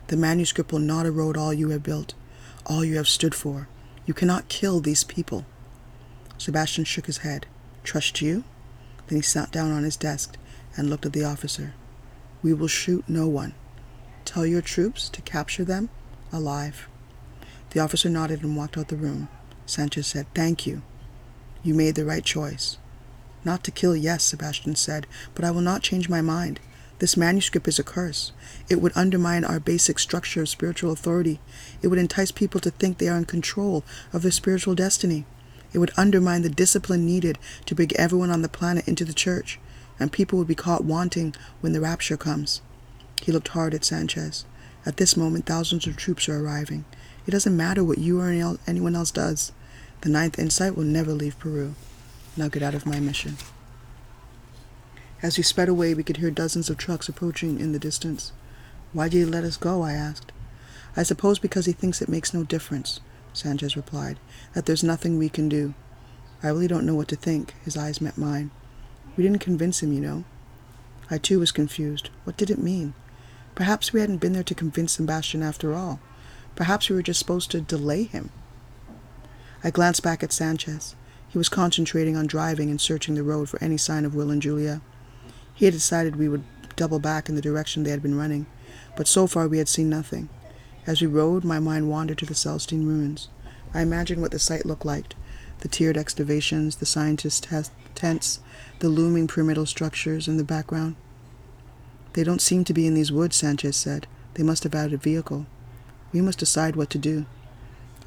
The manuscript will not erode all you have built, all you have stood for. You cannot kill these people. Sebastian shook his head. Trust you? Then he sat down on his desk and looked at the officer. We will shoot no one. Tell your troops to capture them alive. The officer nodded and walked out the room. Sanchez said, Thank you. You made the right choice. Not to kill, yes, Sebastian said, but I will not change my mind. This manuscript is a curse. It would undermine our basic structure of spiritual authority. It would entice people to think they are in control of their spiritual destiny. It would undermine the discipline needed to bring everyone on the planet into the church, and people would be caught wanting when the rapture comes. He looked hard at Sanchez. At this moment, thousands of troops are arriving. It doesn't matter what you or anyone else does. The Ninth Insight will never leave Peru. Now get out of my mission. As we sped away, we could hear dozens of trucks approaching in the distance. Why did he let us go? I asked. I suppose because he thinks it makes no difference, Sanchez replied, that there's nothing we can do. I really don't know what to think. His eyes met mine. We didn't convince him, you know. I too was confused. What did it mean? Perhaps we hadn't been there to convince Sebastian after all. Perhaps we were just supposed to delay him. I glanced back at Sanchez. He was concentrating on driving and searching the road for any sign of Will and Julia. He had decided we would double back in the direction they had been running, but so far we had seen nothing. As we rode, my mind wandered to the Celestine ruins. I imagined what the site looked like the tiered excavations, the scientists' tents, the looming pyramidal structures in the background. They don't seem to be in these woods, Sanchez said. They must have added a vehicle. We must decide what to do.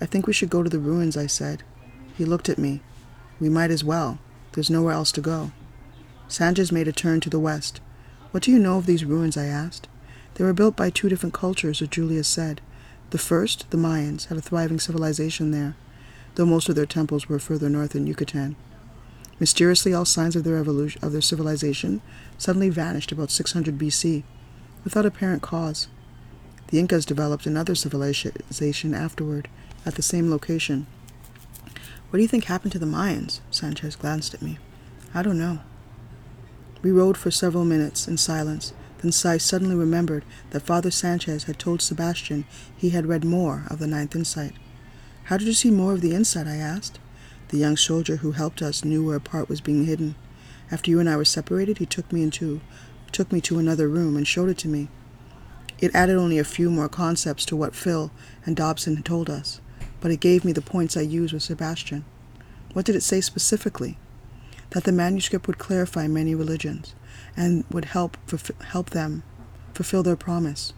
I think we should go to the ruins, I said. He looked at me. We might as well. There's nowhere else to go. Sanchez made a turn to the west. What do you know of these ruins? I asked. They were built by two different cultures, as Julia said. The first, the Mayans, had a thriving civilization there, though most of their temples were further north in Yucatan. Mysteriously, all signs of their evolution of their civilization suddenly vanished about 600 BC, without apparent cause. The Incas developed another civilization afterward, at the same location. What do you think happened to the Mayans? Sanchez glanced at me. I don't know. We rode for several minutes in silence. Then Sai suddenly remembered that Father Sanchez had told Sebastian he had read more of the Ninth Insight. How did you see more of the Insight? I asked. The young soldier who helped us knew where a part was being hidden. After you and I were separated, he took me into took me to another room and showed it to me. It added only a few more concepts to what Phil and Dobson had told us, but it gave me the points I used with Sebastian. What did it say specifically? that the manuscript would clarify many religions and would help, help them fulfill their promise.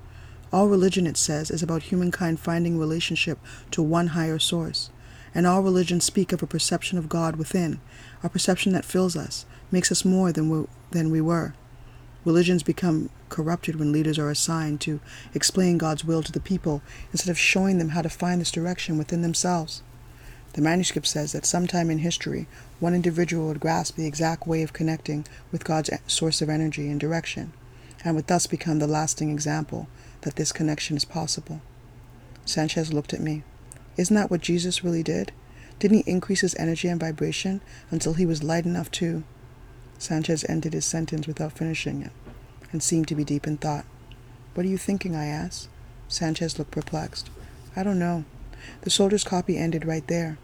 All religion, it says, is about humankind finding relationship to one higher source. And all religions speak of a perception of God within, a perception that fills us, makes us more than we, than we were. Religions become corrupted when leaders are assigned to explain God's will to the people instead of showing them how to find this direction within themselves. The manuscript says that sometime in history, one individual would grasp the exact way of connecting with God's source of energy and direction, and would thus become the lasting example that this connection is possible. Sanchez looked at me. Isn't that what Jesus really did? Didn't he increase his energy and vibration until he was light enough to? Sanchez ended his sentence without finishing it, and seemed to be deep in thought. What are you thinking? I asked. Sanchez looked perplexed. I don't know. The soldier's copy ended right there.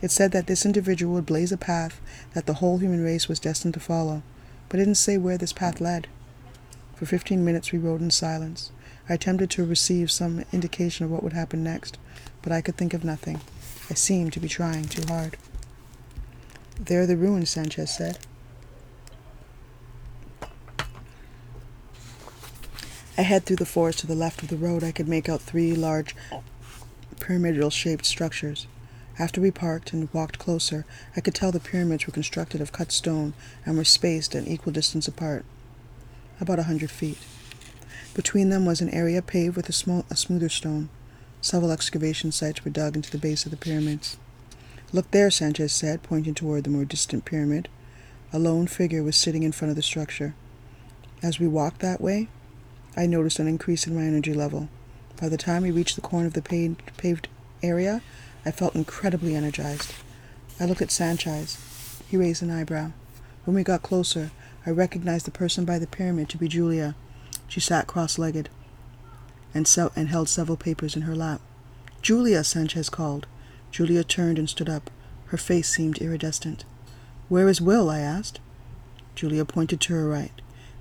It said that this individual would blaze a path that the whole human race was destined to follow, but it didn't say where this path led. For fifteen minutes we rode in silence. I attempted to receive some indication of what would happen next, but I could think of nothing. I seemed to be trying too hard. There are the ruins, Sanchez said. Ahead through the forest to the left of the road, I could make out three large pyramidal shaped structures. After we parked and walked closer, I could tell the pyramids were constructed of cut stone and were spaced an equal distance apart, about a hundred feet. Between them was an area paved with a, sm- a smoother stone. Several excavation sites were dug into the base of the pyramids. Look there, Sanchez said, pointing toward the more distant pyramid. A lone figure was sitting in front of the structure. As we walked that way, I noticed an increase in my energy level. By the time we reached the corner of the paved, area, I felt incredibly energized. I looked at Sanchez. He raised an eyebrow. When we got closer, I recognized the person by the pyramid to be Julia. She sat cross-legged and, se- and held several papers in her lap. Julia, Sanchez called. Julia turned and stood up. Her face seemed iridescent. Where is Will? I asked. Julia pointed to her right.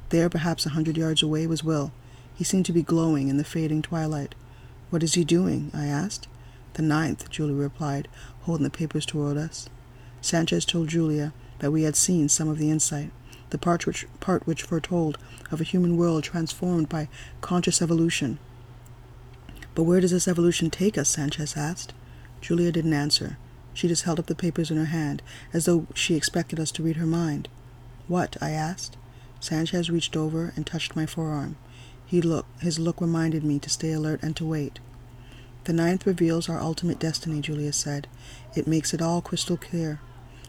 There, perhaps a hundred yards away, was Will. He seemed to be glowing in the fading twilight. What is he doing? I asked. The ninth, Julia replied, holding the papers toward us. Sanchez told Julia that we had seen some of the insight, the part which, part which foretold of a human world transformed by conscious evolution. But where does this evolution take us? Sanchez asked. Julia didn't answer. She just held up the papers in her hand, as though she expected us to read her mind. What? I asked. Sanchez reached over and touched my forearm. He looked, his look reminded me to stay alert and to wait. The ninth reveals our ultimate destiny, Julia said. It makes it all crystal clear.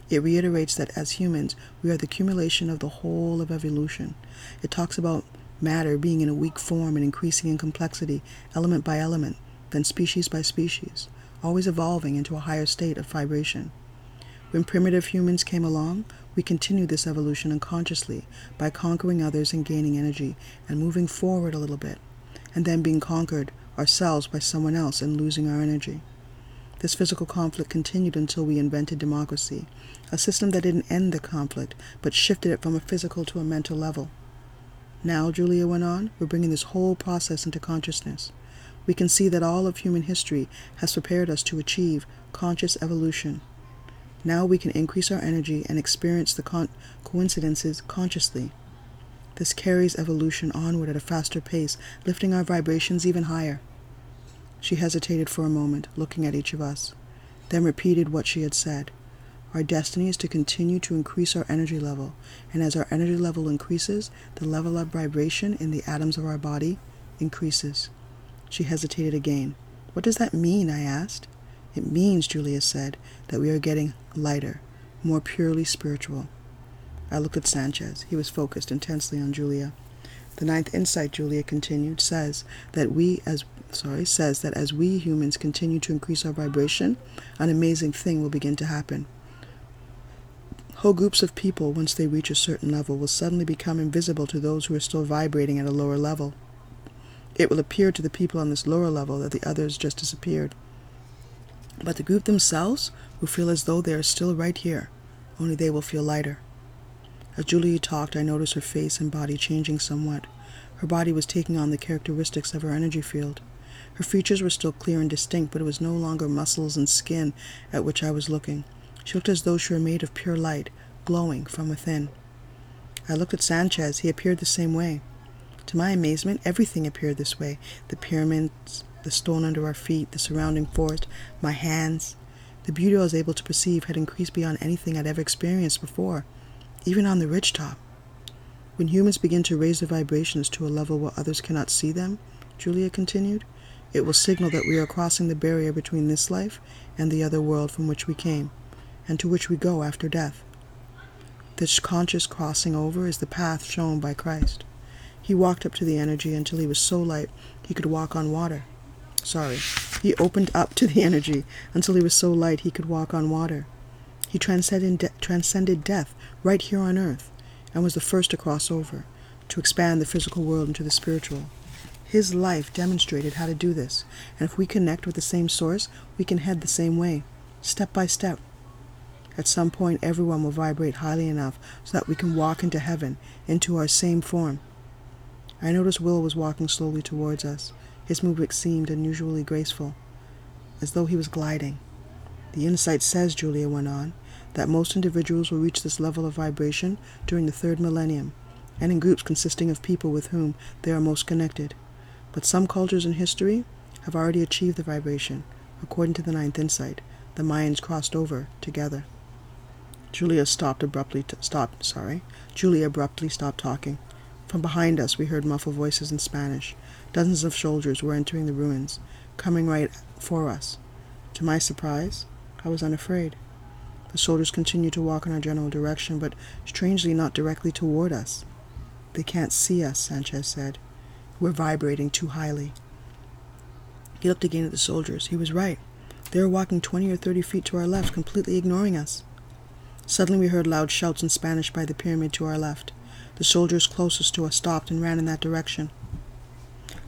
It reiterates that as humans, we are the accumulation of the whole of evolution. It talks about matter being in a weak form and increasing in complexity, element by element, then species by species, always evolving into a higher state of vibration. When primitive humans came along, we continued this evolution unconsciously by conquering others and gaining energy and moving forward a little bit, and then being conquered ourselves by someone else and losing our energy. This physical conflict continued until we invented democracy, a system that didn't end the conflict, but shifted it from a physical to a mental level. Now, Julia went on, we're bringing this whole process into consciousness. We can see that all of human history has prepared us to achieve conscious evolution. Now we can increase our energy and experience the con- coincidences consciously. This carries evolution onward at a faster pace, lifting our vibrations even higher. She hesitated for a moment, looking at each of us, then repeated what she had said. Our destiny is to continue to increase our energy level, and as our energy level increases, the level of vibration in the atoms of our body increases. She hesitated again. What does that mean? I asked. It means, Julia said, that we are getting lighter, more purely spiritual. I looked at Sanchez. He was focused intensely on Julia. The ninth insight, Julia continued, says that we as sorry, says that as we humans continue to increase our vibration, an amazing thing will begin to happen. Whole groups of people, once they reach a certain level, will suddenly become invisible to those who are still vibrating at a lower level. It will appear to the people on this lower level that the others just disappeared. But the group themselves will feel as though they are still right here, only they will feel lighter. As Julia talked, I noticed her face and body changing somewhat. Her body was taking on the characteristics of her energy field. Her features were still clear and distinct, but it was no longer muscles and skin at which I was looking. She looked as though she were made of pure light, glowing from within. I looked at Sanchez. He appeared the same way. To my amazement, everything appeared this way the pyramids, the stone under our feet, the surrounding forest, my hands. The beauty I was able to perceive had increased beyond anything I'd ever experienced before, even on the ridge top. When humans begin to raise their vibrations to a level where others cannot see them, Julia continued, it will signal that we are crossing the barrier between this life and the other world from which we came, and to which we go after death. This conscious crossing over is the path shown by Christ. He walked up to the energy until he was so light he could walk on water. Sorry. He opened up to the energy until he was so light he could walk on water. He transcended, de- transcended death right here on earth and was the first to cross over, to expand the physical world into the spiritual. His life demonstrated how to do this, and if we connect with the same source, we can head the same way, step by step. At some point, everyone will vibrate highly enough so that we can walk into heaven, into our same form. I noticed Will was walking slowly towards us. His movement seemed unusually graceful, as though he was gliding. The insight says, Julia went on, that most individuals will reach this level of vibration during the third millennium, and in groups consisting of people with whom they are most connected. But some cultures in history have already achieved the vibration. According to the ninth insight, the Mayans crossed over together. Julia stopped abruptly. To, stopped. Sorry. Julia abruptly stopped talking. From behind us, we heard muffled voices in Spanish. Dozens of soldiers were entering the ruins, coming right for us. To my surprise, I was unafraid. The soldiers continued to walk in our general direction, but strangely not directly toward us. They can't see us, Sanchez said. We're vibrating too highly. He looked again at the soldiers. He was right. They were walking 20 or 30 feet to our left, completely ignoring us. Suddenly we heard loud shouts in Spanish by the pyramid to our left. The soldiers closest to us stopped and ran in that direction.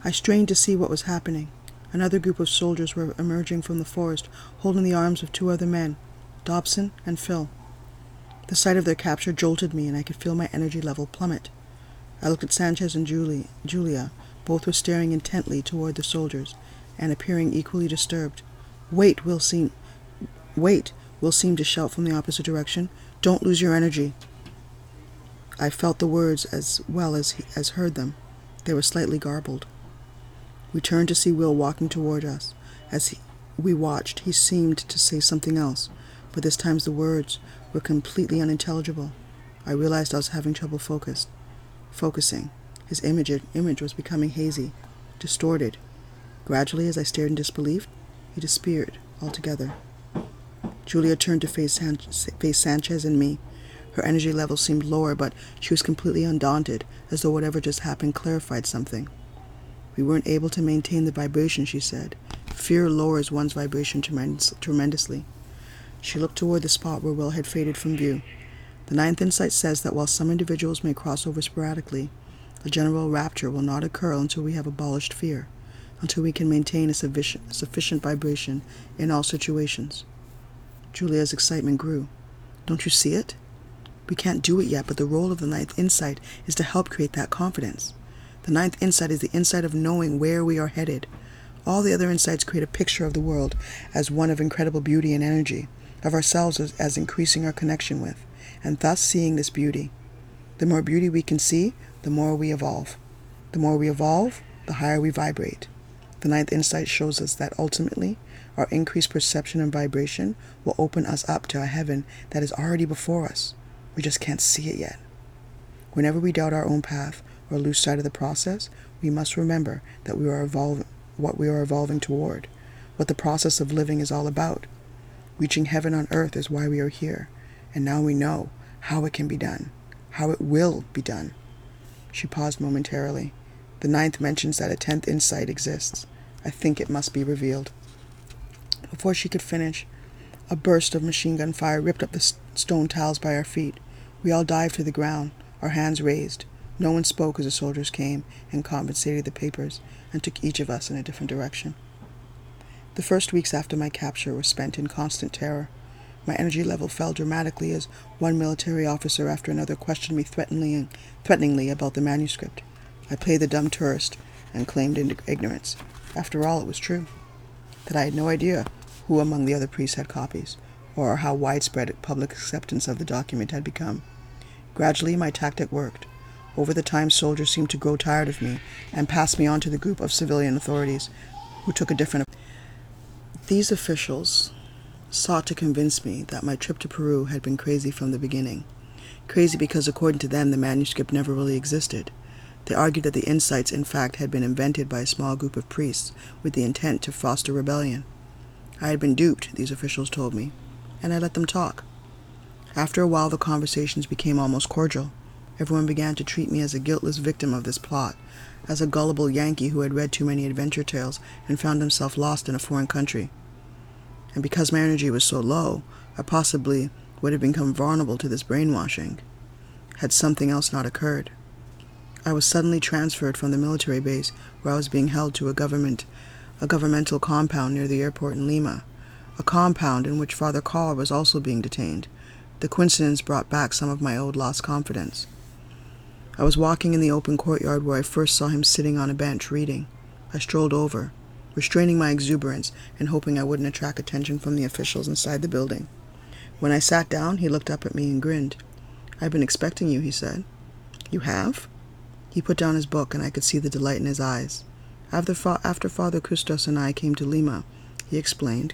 I strained to see what was happening. Another group of soldiers were emerging from the forest, holding the arms of two other men, Dobson and Phil. The sight of their capture jolted me, and I could feel my energy level plummet. I looked at Sanchez and Julie, Julia. Both were staring intently toward the soldiers, and appearing equally disturbed. Wait, Will seem Wait, Will seemed to shout from the opposite direction. Don't lose your energy. I felt the words as well as he, as heard them. They were slightly garbled. We turned to see Will walking toward us. As he, we watched, he seemed to say something else, but this time the words were completely unintelligible. I realized I was having trouble focus, focusing. His image, image was becoming hazy, distorted. Gradually, as I stared in disbelief, he disappeared altogether. Julia turned to face, San- face Sanchez and me. Her energy level seemed lower, but she was completely undaunted, as though whatever just happened clarified something. We weren't able to maintain the vibration, she said. Fear lowers one's vibration tremendous, tremendously. She looked toward the spot where Will had faded from view. The ninth insight says that while some individuals may cross over sporadically, a general rapture will not occur until we have abolished fear, until we can maintain a sufficient, sufficient vibration in all situations. Julia's excitement grew. Don't you see it? We can't do it yet, but the role of the ninth insight is to help create that confidence. The ninth insight is the insight of knowing where we are headed. All the other insights create a picture of the world as one of incredible beauty and energy, of ourselves as, as increasing our connection with, and thus seeing this beauty. The more beauty we can see, the more we evolve. The more we evolve, the higher we vibrate. The ninth insight shows us that ultimately, our increased perception and vibration will open us up to a heaven that is already before us. We just can't see it yet. Whenever we doubt our own path or lose sight of the process, we must remember that we are evolving what we are evolving toward, what the process of living is all about. Reaching heaven on earth is why we are here, and now we know how it can be done, how it will be done. She paused momentarily. The ninth mentions that a tenth insight exists. I think it must be revealed. Before she could finish, a burst of machine gun fire ripped up the stone tiles by our feet. We all dived to the ground, our hands raised. No one spoke as the soldiers came and compensated the papers and took each of us in a different direction. The first weeks after my capture were spent in constant terror. My energy level fell dramatically as one military officer after another questioned me threateningly, threateningly about the manuscript. I played the dumb tourist and claimed ignorance. After all, it was true that I had no idea who among the other priests had copies, or how widespread public acceptance of the document had become. Gradually, my tactic worked. Over the time, soldiers seemed to grow tired of me and passed me on to the group of civilian authorities who took a different. These officials sought to convince me that my trip to Peru had been crazy from the beginning. Crazy because, according to them, the manuscript never really existed. They argued that the insights, in fact, had been invented by a small group of priests with the intent to foster rebellion. I had been duped, these officials told me, and I let them talk. After a while, the conversations became almost cordial. Everyone began to treat me as a guiltless victim of this plot, as a gullible Yankee who had read too many adventure tales and found himself lost in a foreign country. And because my energy was so low, I possibly would have become vulnerable to this brainwashing, had something else not occurred. I was suddenly transferred from the military base where I was being held to a government a governmental compound near the airport in Lima, a compound in which Father Carl was also being detained. The coincidence brought back some of my old lost confidence. I was walking in the open courtyard where I first saw him sitting on a bench reading. I strolled over, restraining my exuberance and hoping I wouldn't attract attention from the officials inside the building. When I sat down, he looked up at me and grinned. I've been expecting you, he said. You have? He put down his book, and I could see the delight in his eyes. After, fa- after Father Costous and I came to Lima, he explained,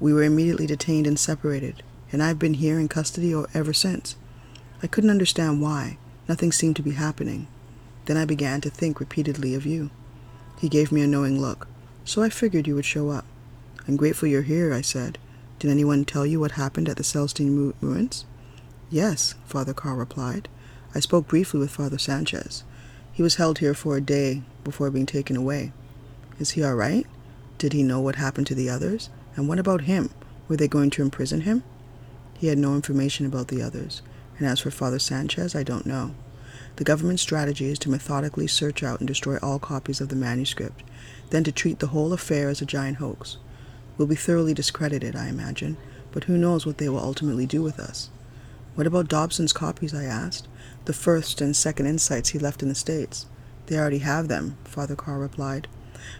we were immediately detained and separated, and I've been here in custody ever since. I couldn't understand why. Nothing seemed to be happening. Then I began to think repeatedly of you. He gave me a knowing look. So I figured you would show up. I'm grateful you're here, I said. Did anyone tell you what happened at the Celestine ruins? Yes, Father Carl replied. I spoke briefly with Father Sanchez. He was held here for a day before being taken away. Is he all right? Did he know what happened to the others? And what about him? Were they going to imprison him? He had no information about the others. And as for Father Sanchez, I don't know. The government's strategy is to methodically search out and destroy all copies of the manuscript, then to treat the whole affair as a giant hoax. We'll be thoroughly discredited, I imagine, but who knows what they will ultimately do with us. What about Dobson's copies? I asked. The first and second insights he left in the States. They already have them, Father Carl replied.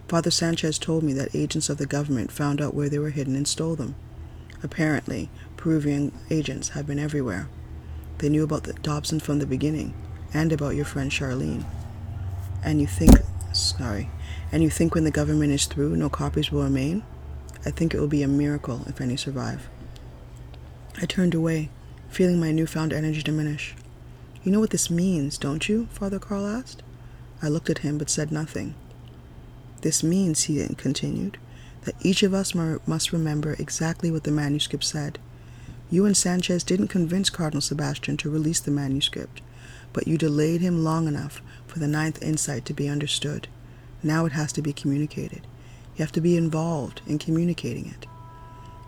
Father Sanchez told me that agents of the government found out where they were hidden and stole them. Apparently, Peruvian agents have been everywhere. They knew about the Dobson from the beginning, and about your friend Charlene. And you think, sorry, and you think when the government is through, no copies will remain? I think it will be a miracle if any survive. I turned away, feeling my newfound energy diminish. You know what this means, don't you? Father Carl asked. I looked at him but said nothing. This means, he continued, that each of us must remember exactly what the manuscript said. You and Sanchez didn't convince Cardinal Sebastian to release the manuscript but you delayed him long enough for the ninth insight to be understood. Now it has to be communicated. You have to be involved in communicating it.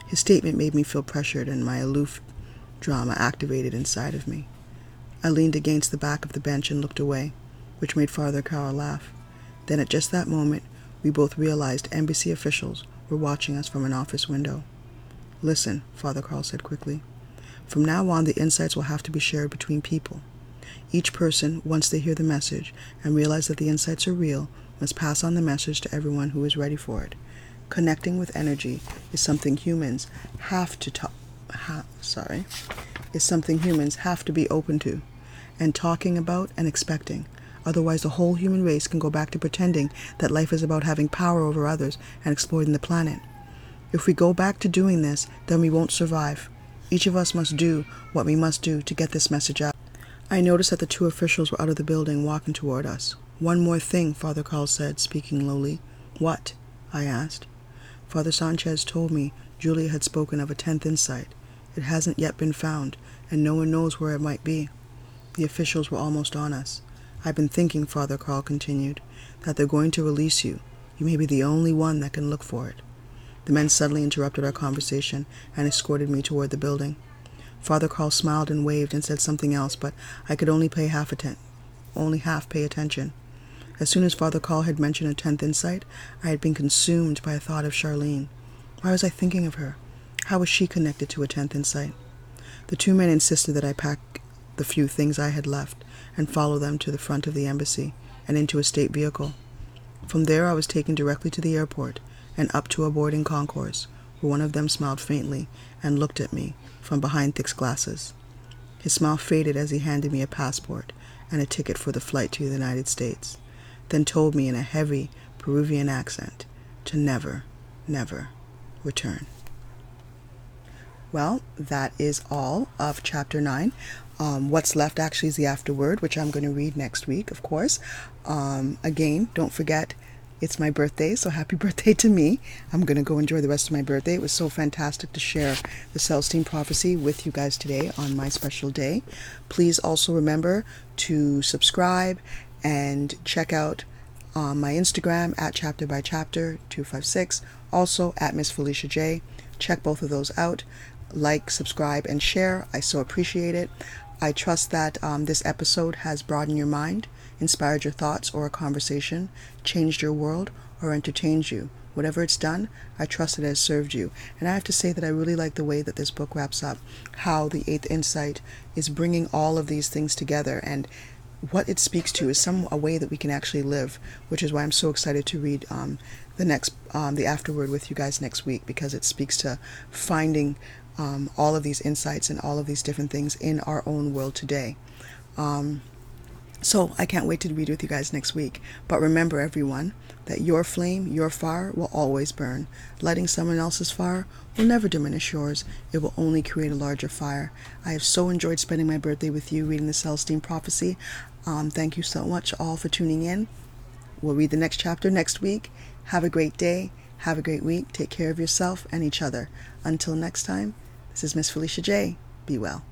His statement made me feel pressured, and my aloof drama activated inside of me. I leaned against the back of the bench and looked away, which made Father Carl laugh. Then, at just that moment, we both realized embassy officials were watching us from an office window. Listen, Father Carl said quickly. From now on, the insights will have to be shared between people. Each person, once they hear the message and realize that the insights are real, must pass on the message to everyone who is ready for it. Connecting with energy is something humans have to talk. Ha, sorry, is something humans have to be open to, and talking about and expecting. Otherwise, the whole human race can go back to pretending that life is about having power over others and exploiting the planet. If we go back to doing this, then we won't survive. Each of us must do what we must do to get this message out. I noticed that the two officials were out of the building walking toward us. One more thing, Father Carl said, speaking lowly. What? I asked. Father Sanchez told me Julia had spoken of a tenth insight. It hasn't yet been found, and no one knows where it might be. The officials were almost on us. I've been thinking, Father Carl continued, that they're going to release you. You may be the only one that can look for it. The men suddenly interrupted our conversation and escorted me toward the building. Father Carl smiled and waved and said something else, but I could only pay half atten- only half pay attention. As soon as Father Carl had mentioned a tenth insight, I had been consumed by a thought of Charlene. Why was I thinking of her? How was she connected to a tenth insight? The two men insisted that I pack the few things I had left and follow them to the front of the embassy and into a state vehicle. From there I was taken directly to the airport and up to a boarding concourse, where one of them smiled faintly and looked at me from behind thick glasses. His smile faded as he handed me a passport and a ticket for the flight to the United States, then told me in a heavy Peruvian accent to never, never return. Well, that is all of chapter 9. Um, what's left actually is the afterword, which I'm going to read next week, of course. Um, again, don't forget it's my birthday, so happy *laughs* birthday to me. I'm going to go enjoy the rest of my birthday. It was so fantastic to share the Celestine prophecy with you guys today on my special day. Please also remember to subscribe and check out um, my Instagram at chapter by chapter 256, also at Miss Felicia J. Check both of those out. Like, subscribe, and share. I so appreciate it. I trust that um, this episode has broadened your mind inspired your thoughts or a conversation, changed your world, or entertained you. Whatever it's done, I trust it has served you. And I have to say that I really like the way that this book wraps up, how the eighth insight is bringing all of these things together. And what it speaks to is some a way that we can actually live, which is why I'm so excited to read um, the next um, the afterword with you guys next week because it speaks to finding um, all of these insights and all of these different things in our own world today. Um, so I can't wait to read with you guys next week. But remember, everyone, that your flame, your fire will always burn. Letting someone else's fire will never diminish yours. It will only create a larger fire. I have so enjoyed spending my birthday with you reading the Celestine Prophecy. Um, thank you so much all for tuning in. We'll read the next chapter next week. Have a great day. Have a great week. Take care of yourself and each other. Until next time, this is Miss Felicia J. Be well.